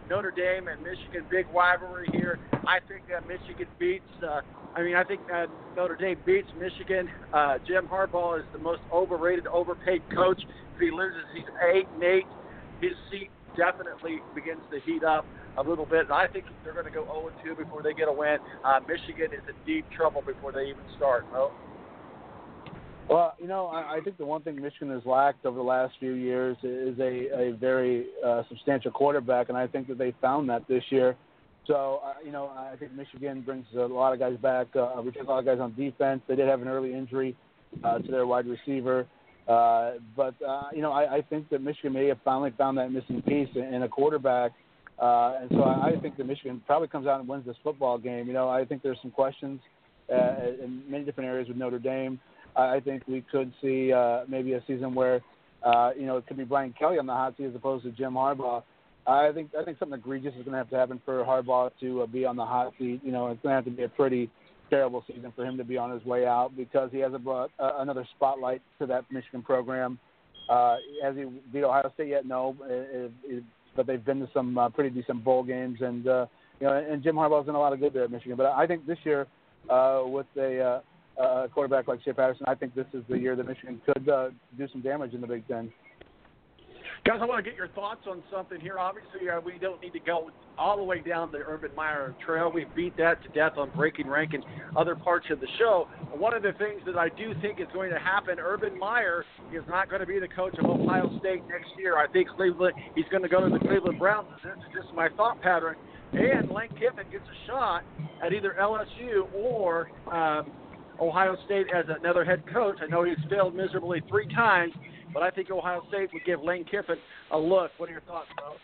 Notre Dame and Michigan, big rivalry here. I think that Michigan beats. Uh, I mean, I think uh, Notre Dame beats Michigan. Uh, Jim Harbaugh is the most overrated, overpaid coach. If he loses, he's eight and eight. His seat definitely begins to heat up a little bit. And I think they're going to go 0 2 before they get a win. Uh, Michigan is in deep trouble before they even start. No. Well, you know, I, I think the one thing Michigan has lacked over the last few years is a, a very uh, substantial quarterback, and I think that they found that this year. So, uh, you know, I think Michigan brings a lot of guys back, uh, returns a lot of guys on defense. They did have an early injury uh, to their wide receiver. Uh, but uh, you know, I, I think that Michigan may have finally found that missing piece in, in a quarterback, uh, and so I, I think that Michigan probably comes out and wins this football game. You know, I think there's some questions uh, in many different areas with Notre Dame. I, think we could see uh, maybe a season where uh, you know it could be Brian Kelly on the hot seat as opposed to Jim Harbaugh. I think I think something egregious is going to have to happen for Harbaugh to uh, be on the hot seat. You know, it's going to have to be a pretty terrible season for him to be on his way out because he hasn't brought uh, another spotlight to that Michigan program. Uh, has he beat Ohio State yet? No, it, it, but they've been to some uh, pretty decent bowl games, and uh, you know, and Jim Harbaugh's done a lot of good there at Michigan. But I think this year, uh, with a uh, uh, quarterback like Shea Patterson, I think this is the year that Michigan could uh, do some damage in the Big Ten. Guys, I want to get your thoughts on something here. Obviously, uh, we don't need to go all the way down the Urban Meyer Trail. We beat that to death on Breaking Rank and other parts of the show. One of the things that I do think is going to happen, Urban Meyer is not going to be the coach of Ohio State next year. I think Cleveland, he's going to go to the Cleveland Browns. This is just my thought pattern. And Lane Kiffin gets a shot at either LSU or um, Ohio State as another head coach. I know he's failed miserably three times, but I think Ohio State would give Lane Kiffin a look. What are your thoughts, Bo?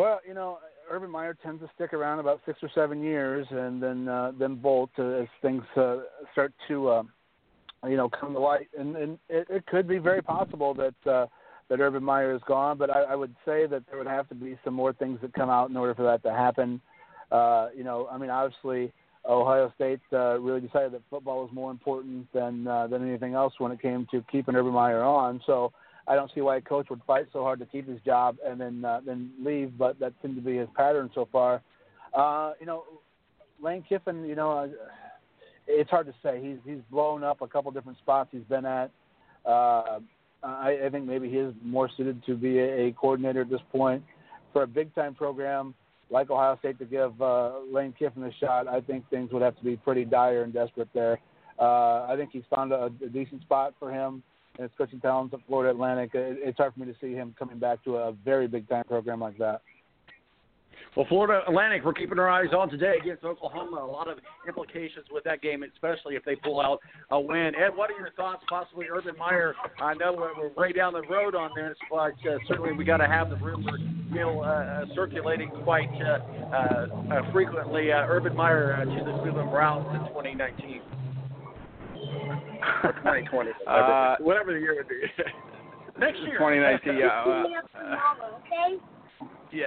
Well, you know, Urban Meyer tends to stick around about six or seven years, and then uh, then bolt as things uh, start to, uh, you know, come to light. And, and it, it could be very possible that uh, that Urban Meyer is gone, but I, I would say that there would have to be some more things that come out in order for that to happen. Uh, you know, I mean, obviously, Ohio State uh, really decided that football was more important than uh, than anything else when it came to keeping Urban Meyer on. So I don't see why a coach would fight so hard to keep his job and then uh, then leave, but that seemed to be his pattern so far. Uh, you know, Lane Kiffin, you know, uh, it's hard to say. He's he's blown up a couple different spots he's been at. Uh, I, I think maybe he is more suited to be a, a coordinator at this point for a big time program like Ohio State to give uh, Lane Kiffin a shot. I think things would have to be pretty dire and desperate there. Uh, I think he's found a, a decent spot for him and his coaching talents at Florida Atlantic. It, it's hard for me to see him coming back to a very big time program like that. Well, Florida Atlantic, we're keeping our eyes on today against Oklahoma. A lot of implications with that game, especially if they pull out a win. Ed, what are your thoughts? Possibly Urban Meyer. I know we're, we're way down the road on this, but uh, certainly we got to have the rumor mill uh, circulating quite uh, uh, uh, frequently. Uh, Urban Meyer uh, to the Cleveland Browns in 2019. 2020, Uh, whatever the year would be. Next year. 2019, yeah. Uh, uh, yeah,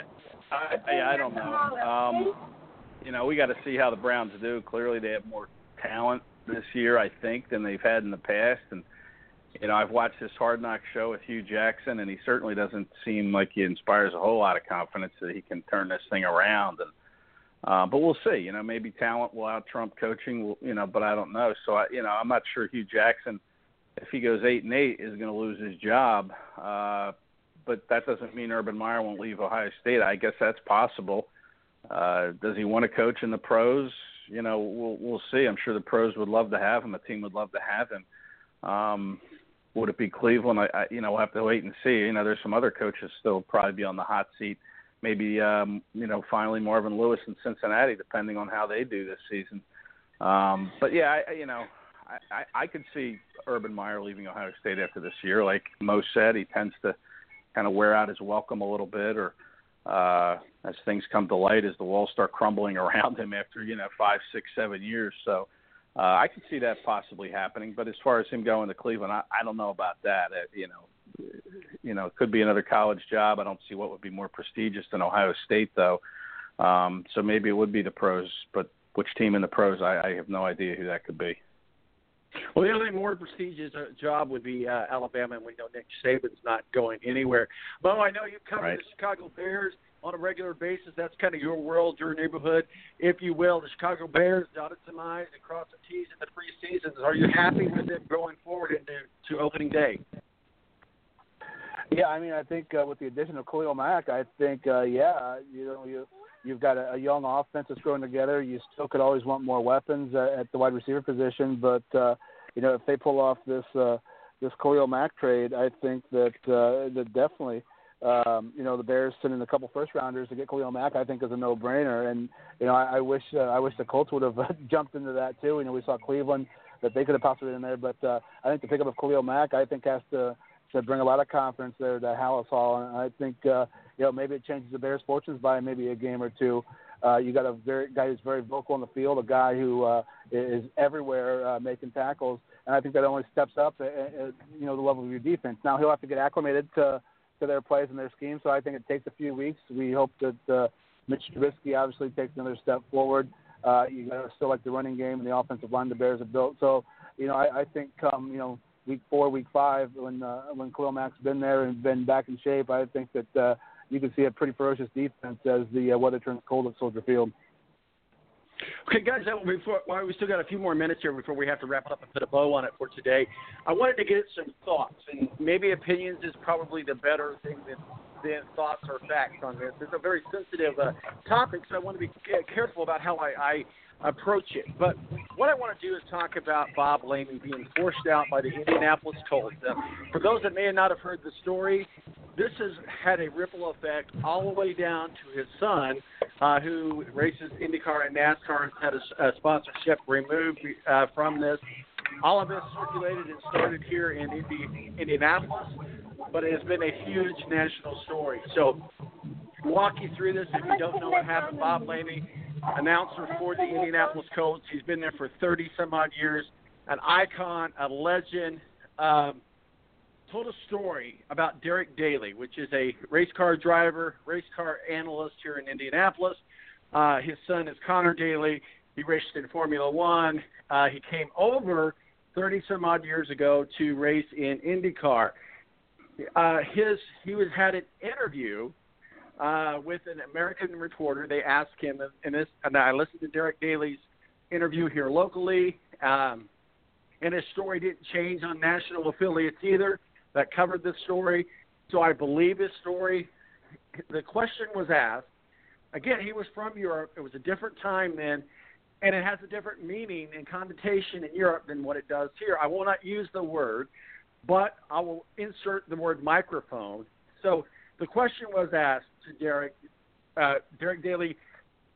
I, yeah, I don't know. Um, you know, we got to see how the Browns do. Clearly, they have more talent this year, I think, than they've had in the past. And you know, I've watched this Hard Knock show with Hue Jackson, and he certainly doesn't seem like he inspires a whole lot of confidence that he can turn this thing around. And Uh, but we'll see. You know, maybe talent will out trump coaching. will- You know, but I don't know. So I, you know, I'm not sure Hue Jackson, if he goes eight and eight, is going to lose his job. Uh, but that doesn't mean Urban Meyer won't leave Ohio State. I guess that's possible. Uh, does he want to coach in the pros? You know, we'll we'll see. I'm sure the pros would love to have him. The team would love to have him. Um, would it be Cleveland? I, I you know we'll have to wait and see. You know, there's some other coaches still probably be on the hot seat. Maybe um, you know finally Marvin Lewis in Cincinnati, depending on how they do this season. Um, but yeah, I, you know, I, I, I could see Urban Meyer leaving Ohio State after this year. Like Mo said, he tends to kind of wear out his welcome a little bit, or uh, as things come to light, as the walls start crumbling around him after you know five, six, seven years. So uh, I could see that possibly happening. But as far as him going to Cleveland, I, I don't know about that. Uh, you know, you know, it could be another college job. I don't see what would be more prestigious than Ohio State, though. Um, so maybe it would be the pros, but which team in the pros, I, I have no idea who that could be. Well, the only more prestigious uh, job would be uh, Alabama, and we know Nick Saban's not going anywhere. Bo, I know you cover Right. the Chicago Bears on a regular basis. That's kind of your world, your neighborhood, if you will. The Chicago Bears dotted some I's and crossed some T's in the preseason. Are you happy with them going forward into to opening day? Yeah, I mean, I think uh, with the addition of Khalil Mack, I think, uh, yeah, you know, you you've got a, a young offense that's growing together. You still could always want more weapons uh, at the wide receiver position, but uh, you know, if they pull off this uh, this Khalil Mack trade, I think that uh, that definitely. Um, you know the Bears sending a couple first rounders to get Khalil Mack, I think is a no brainer. And you know I, I wish uh, I wish the Colts would have jumped into that too. You know we saw Cleveland that they could have possibly been in there, but uh, I think the pickup of Khalil Mack I think has to to bring a lot of confidence there to Halas Hall, and I think uh, you know maybe it changes the Bears' fortunes by maybe a game or two. Uh, you got a very guy who's very vocal on the field, a guy who uh, is everywhere uh, making tackles, and I think that only steps up, uh, uh, you know, the level of your defense. Now he'll have to get acclimated to to their plays and their scheme, so I think it takes a few weeks. We hope that uh, Mitch Trubisky obviously takes another step forward. Uh, you got to still like the running game and the offensive line the Bears have built. So, you know, I, I think come you know week four, week five, when uh, when Khalil Mack's been there and been back in shape, I think that uh, you can see a pretty ferocious defense as the uh, weather turns cold at Soldier Field. Okay, guys, before, well, we still got a few more minutes here before we have to wrap it up and put a bow on it for today. I wanted to get some thoughts, and maybe opinions is probably the better thing than, than thoughts or facts on this. It's a very sensitive uh, topic, so I want to be careful about how I, I approach it. But what I want to do is talk about Bob Lamey being forced out by the Indianapolis Colts. Uh, for those that may not have heard the story, this has had a ripple effect all the way down to his son, uh, who races IndyCar and NASCAR, has had a, a sponsorship removed uh, from this. All of this circulated and started here in Indi- Indianapolis, but it has been a huge national story. So, walk you through this if you don't know what happened. Bob Lamey, announcer for the Indianapolis Colts, he's been there for 30 some odd years, an icon, a legend. Um, told a story about Derek Daly, which is a race car driver, race car analyst here in Indianapolis. Uh, his son is Conor Daly. He raced in Formula One. Uh, he came over 30 some odd years ago to race in IndyCar. Uh, his he was had an interview uh, with an American reporter. They asked him, and this, and I listened to Derek Daly's interview here locally. Um, and his story didn't change on national affiliates either that covered this story. So I believe his story. The question was asked. Again, he was from Europe. It was a different time then, and it has a different meaning and connotation in Europe than what it does here. I will not use the word, but I will insert the word microphone. So the question was asked to Derek, uh, Derek Daly,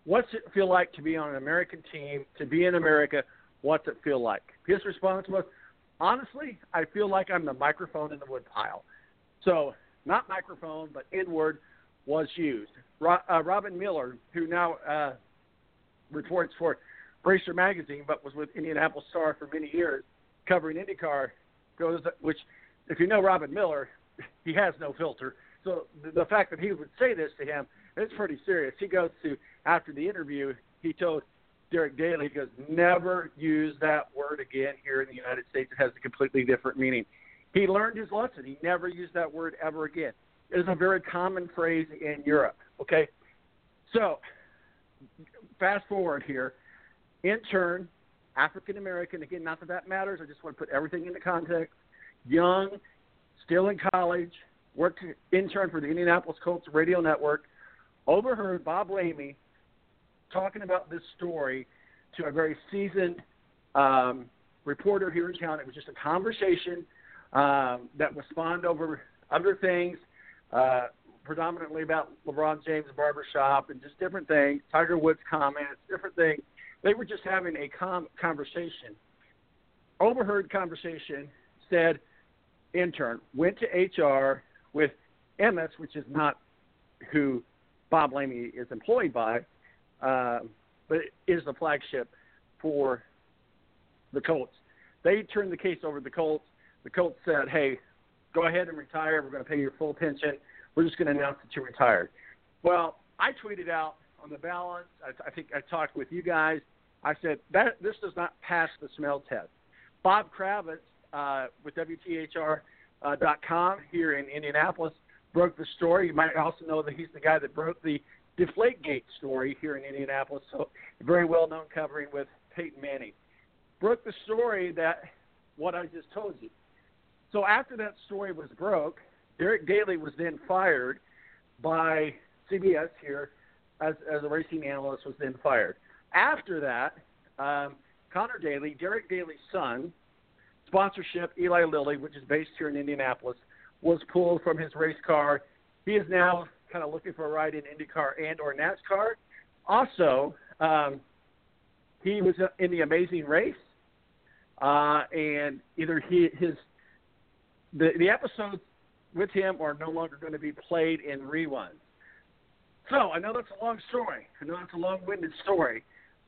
what's it feel like to be on an American team, to be in America? What's it feel like? His response was, honestly, I feel like I'm the microphone in the woodpile. So not microphone, but N-word was used. Ro- uh, Robin Miller, who now uh, reports for Racer Magazine, but was with Indianapolis Star for many years, covering IndyCar, goes which, if you know Robin Miller, he has no filter. So the, fact that he would say this to him, it's pretty serious. He goes to after the interview, he told Derek Daly, he goes, never use that word again here in the United States. It has a completely different meaning. He learned his lesson. He never used that word ever again. It is a very common phrase in Europe. Okay, so fast forward here. Intern, African American. Again, not that that matters. I just want to put everything into context. Young, still in college, worked intern for the Indianapolis Colts radio network. Overheard Bob Lamey talking about this story to a very seasoned um, reporter here in town. It was just a conversation um, that was spawned over other things, uh, predominantly about LeBron James barbershop and just different things, Tiger Woods comments, different things. They were just having a com- conversation. Overheard conversation said, intern went to HR with Emmis, which is not who Bob Lamey is employed by, uh, but is the flagship for the Colts. They turned the case over to the Colts. The Colts said, "Hey, go ahead and retire. We're going to pay your full pension. We're just going to announce that you're retired." Well, I tweeted out on the balance. I, I think I talked with you guys. I said that this does not pass the smell test. Bob Kravitz uh, with WTHR.com here in Indianapolis broke the story. You might also know that he's the guy that broke the Deflategate story here in Indianapolis. So very well known covering with Peyton Manning. Broke the story that what I just told you. So after that story was broke, Derek Daly was then fired by CBS here as, as a racing analyst was then fired. After that, um, Conor Daly, Derek Daly's son, sponsorship Eli Lilly, which is based here in Indianapolis, was pulled from his race car. He is now kind of looking for a ride in IndyCar and or NASCAR. Also, um, he was in the Amazing Race, uh, and either he his the the episodes with him are no longer going to be played in reruns. So I know that's a long story. I know that's a long-winded story,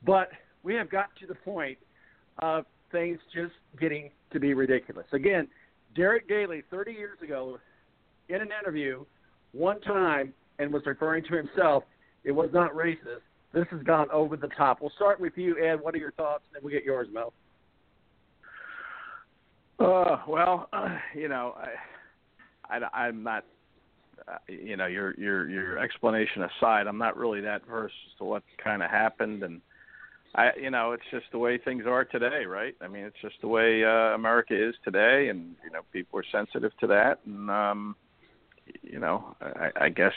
but we have got to the point of things just getting to be ridiculous. Again, Derek Daly, 30 years ago, in an interview, one time, and was referring to himself, it was not racist. This has gone over the top. We'll start with you, Ed. What are your thoughts? And then we'll get yours, Mel. Uh, well, uh, you know, I, I, I'm not, uh, you know, your your your explanation aside, I'm not really that versed as to what kind of happened, and I, you know, it's just the way things are today, right? I mean, it's just the way uh, America is today, and you know, people are sensitive to that, and um, you know, I, I guess,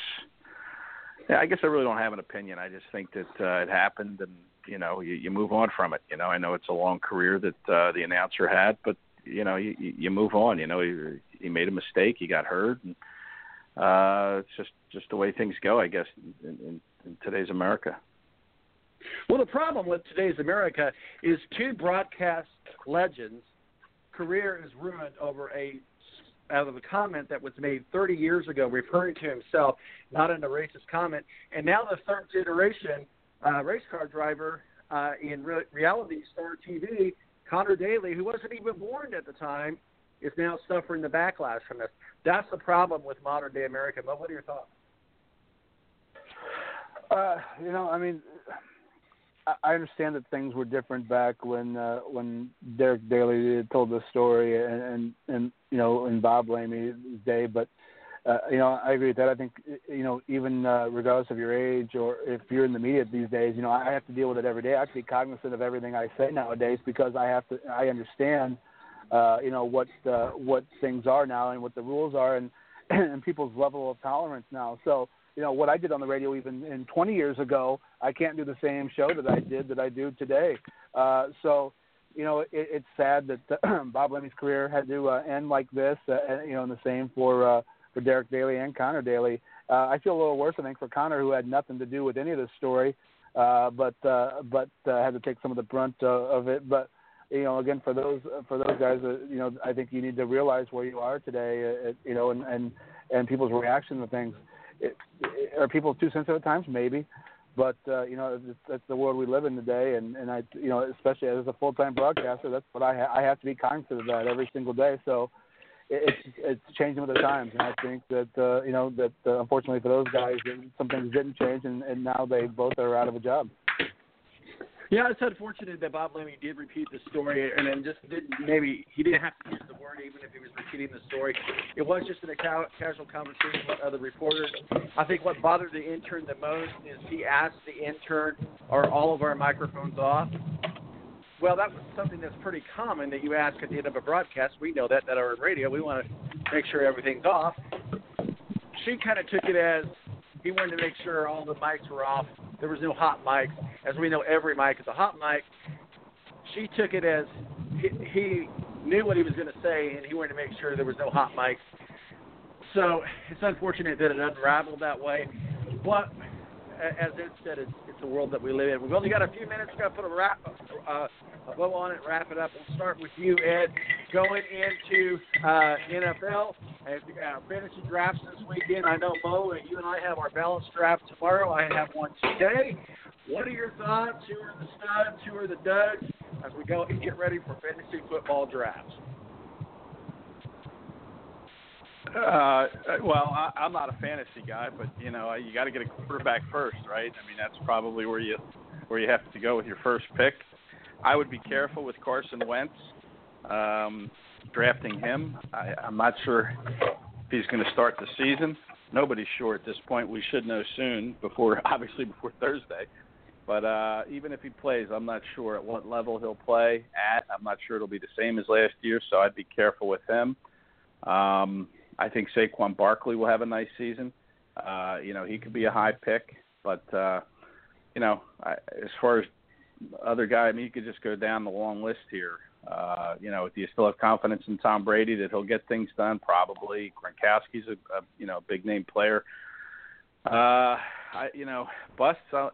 yeah, I guess I really don't have an opinion. I just think that uh, it happened, and you know, you, you move on from it. You know, I know it's a long career that uh, the announcer had, but you know, you, you move on. You know, he, he made a mistake. He got hurt. And, uh, it's just just the way things go, I guess, in, in, in today's America. Well, the problem with today's America is two broadcast legends' career is ruined over a out of a comment that was made 30 years ago, referring to himself, not in a racist comment, and now the third generation uh, race car driver uh, in re- reality star TV Conor Daly, who wasn't even born at the time, is now suffering the backlash from this. That's the problem with modern day America. But what are your thoughts? Uh, you know, I mean, I understand that things were different back when uh, when Derek Daly told the story, and, and and you know, in Bob Lamey's day. But uh, you know, I agree with that. I think you know, even uh, regardless of your age or if you're in the media these days, you know, I have to deal with it every day. I have to be cognizant of everything I say nowadays because I have to. I understand, uh, you know, what uh, what things are now and what the rules are, and and people's level of tolerance now. So you know what I did on the radio even in 20 years ago, I can't do the same show that I did that I do today. Uh, so you know, it, it's sad that uh, Bob Lamey's career had to uh, end like this. Uh, you know, and the same for uh, for Derek Daly and Conor Daly. Uh, I feel a little worse, I think, for Conor, who had nothing to do with any of this story, uh, but uh, but uh, had to take some of the brunt uh, of it. But you know, again, for those for those guys, uh, you know, I think you need to realize where you are today. Uh, you know, and and and people's reaction to things. It, it, are people too sensitive at times? Maybe. But uh, you know that's the world we live in today, and and I you know especially as a full time broadcaster, that's what I ha- I have to be cognizant of that every single day. So it's it's changing with the times, and I think that uh, you know that uh, unfortunately for those guys, some things didn't change, and, and now they both are out of a job. Yeah, it's unfortunate that Bob Lamey did repeat the story, and then just didn't maybe he didn't have to use the word even if he was repeating the story. It was just in a ca- casual conversation with other reporters. I think what bothered the intern the most is he asked the intern, "Are all of our microphones off?" Well, that was something that's pretty common that you ask at the end of a broadcast. We know that that are in radio. We want to make sure everything's off. She kind of took it as he wanted to make sure all the mics were off. There was no hot mics. As we know, every mic is a hot mic. She took it as he, he knew what he was going to say, and he wanted to make sure there was no hot mics. So it's unfortunate that it unraveled that way. But as Ed said, it's, it's a world that we live in. We've only got a few minutes. Got to put a wrap, uh, a bow on it, wrap it up. We'll start with you, Ed. Going into uh, NFL and uh, fantasy drafts this weekend. I know Mo, you and I have our balanced draft tomorrow. I have one today. What are your thoughts? Who are the studs? Who are the duds? As we go and get ready for fantasy football drafts. Uh, well, I, I'm not a fantasy guy, but you know, you got to get a quarterback first, right? I mean, that's probably where you where you have to go with your first pick. I would be careful with Carson Wentz, um, drafting him. I, I'm not sure if he's going to start the season. Nobody's sure at this point. We should know soon, before obviously before Thursday. But uh, even if he plays, I'm not sure at what level he'll play at. I'm not sure it'll be the same as last year, so I'd be careful with him. Um, I think Saquon Barkley will have a nice season. Uh, you know, he could be a high pick, but uh, you know, I, as far as other guy, I mean, you could just go down the long list here. Uh, you know, do you still have confidence in Tom Brady that he'll get things done? Probably. Gronkowski's a, a you know big name player. Uh, I you know busts. I,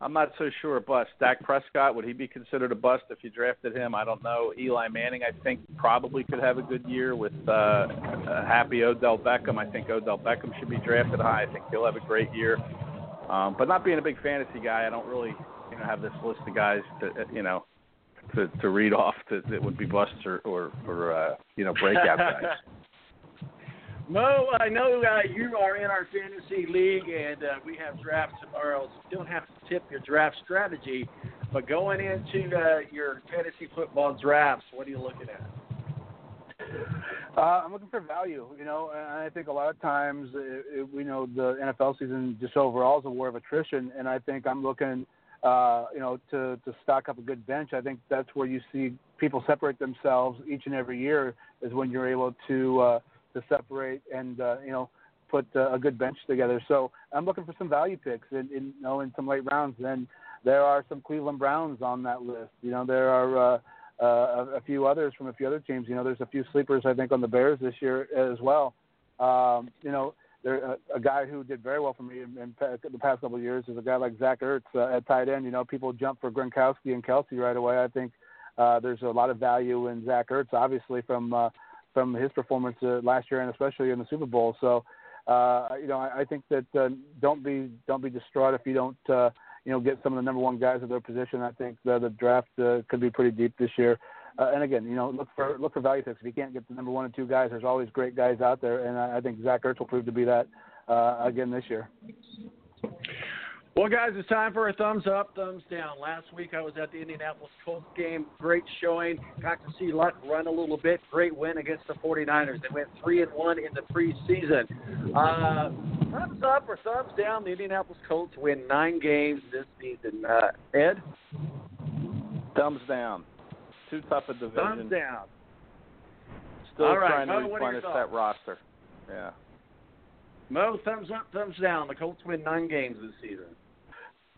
I'm not so sure. Bust. Dak Prescott would he be considered a bust if you drafted him? I don't know. Eli Manning, I think probably could have a good year with uh, a happy Odell Beckham. I think Odell Beckham should be drafted high. I think he'll have a great year. Um, but not being a big fantasy guy, I don't really you know have this list of guys to you know to to read off that, that would be busts or or, or uh, you know breakout guys. Mo, I know uh, you are in our fantasy league, and uh, we have draft tomorrow. So you don't have to tip your draft strategy, but going into uh, your fantasy football drafts, what are you looking at? Uh, I'm looking for value, you know, and I think a lot of times it, it, we know the NFL season just overall is a war of attrition, and I think I'm looking, uh, you know, to to stock up a good bench. I think that's where you see people separate themselves each and every year is when you're able to uh, to separate and uh, you know put uh, a good bench together. So I'm looking for some value picks in, in you know in some late rounds. And there are some Cleveland Browns on that list. You know there are. Uh, uh, a, few others from a few other teams. You know, there's a few sleepers I think on the Bears this year as well. Um, you know, there a, a guy who did very well for me in, in the past couple of years is a guy like Zach Ertz uh, at tight end. You know, people jump for Gronkowski and Kelce right away. I think uh, there's a lot of value in Zach Ertz, obviously from uh, from his performance uh, last year and especially in the Super Bowl. So, uh, you know, I, I think that uh, don't be don't be distraught if you don't. Uh, you know, get some of the number one guys at their position. I think the, the draft uh, could be pretty deep this year. Uh, and again, you know, look for look for value picks. If you can't get the number one and two guys, there's always great guys out there, and I, I think Zach Ertz will prove to be that uh, again this year. Well, guys, it's time for a thumbs up, thumbs down. Last week I was at the Indianapolis Colts game. Great showing. Got to see Luck run a little bit. Great win against the 49ers. They went 3 and 1 in the preseason. Uh, thumbs up or thumbs down? The Indianapolis Colts win nine games this season. Uh, Ed? Thumbs down. Too tough a division. Thumbs down. Still All right, trying Mo, to replenish that roster. Yeah. Mo, thumbs up, thumbs down. The Colts win nine games this season.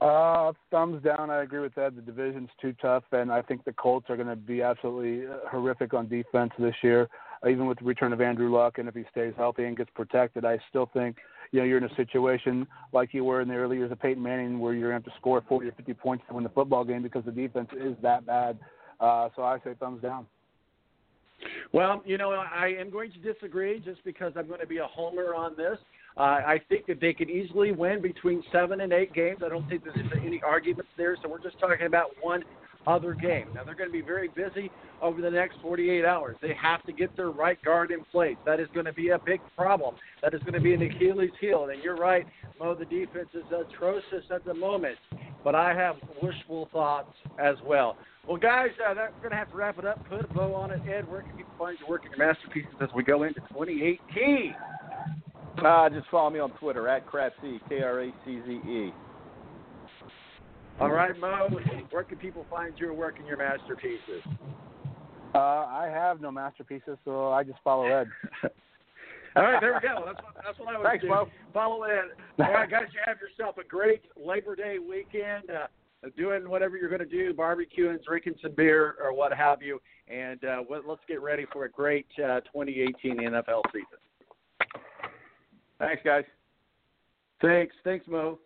Uh, thumbs down. I agree with that. The division's too tough, and I think the Colts are going to be absolutely uh, horrific on defense this year. Uh, even with the return of Andrew Luck, and if he stays healthy and gets protected, I still think you know you're in a situation like you were in the early years of Peyton Manning, where you're going to have to score 40 or 50 points to win the football game because the defense is that bad. Uh, so I say thumbs down. Well, you know, I am going to disagree just because I'm going to be a homer on this. Uh, I think that they could easily win between seven and eight games. I don't think there's any arguments there. So we're just talking about one other game. Now they're going to be very busy over the next 48 hours. They have to get their right guard in place. That is going to be a big problem. That is going to be an Achilles heel. And you're right, Mo. The defense is atrocious at the moment. but I have wishful thoughts as well. Well, guys, uh, that, we're going to have to wrap it up. Put a bow on it. Ed, where can people find your work and your masterpieces as we go into 2018? Uh, just follow me on Twitter at Kratze, K R A C Z E. All right, Mo, where can people find your work and your masterpieces? Uh, I have no masterpieces, so I just follow Ed. All right, there we go. That's what, that's what I would Thanks, do. Mo. Follow Ed. All right, guys, you have yourself a great Labor Day weekend. Uh, doing whatever you're going to do, barbecuing, drinking some beer, or what have you. And uh, let's get ready for a great uh, 2018 NFL season. Thanks, guys. Thanks. Thanks, Mo.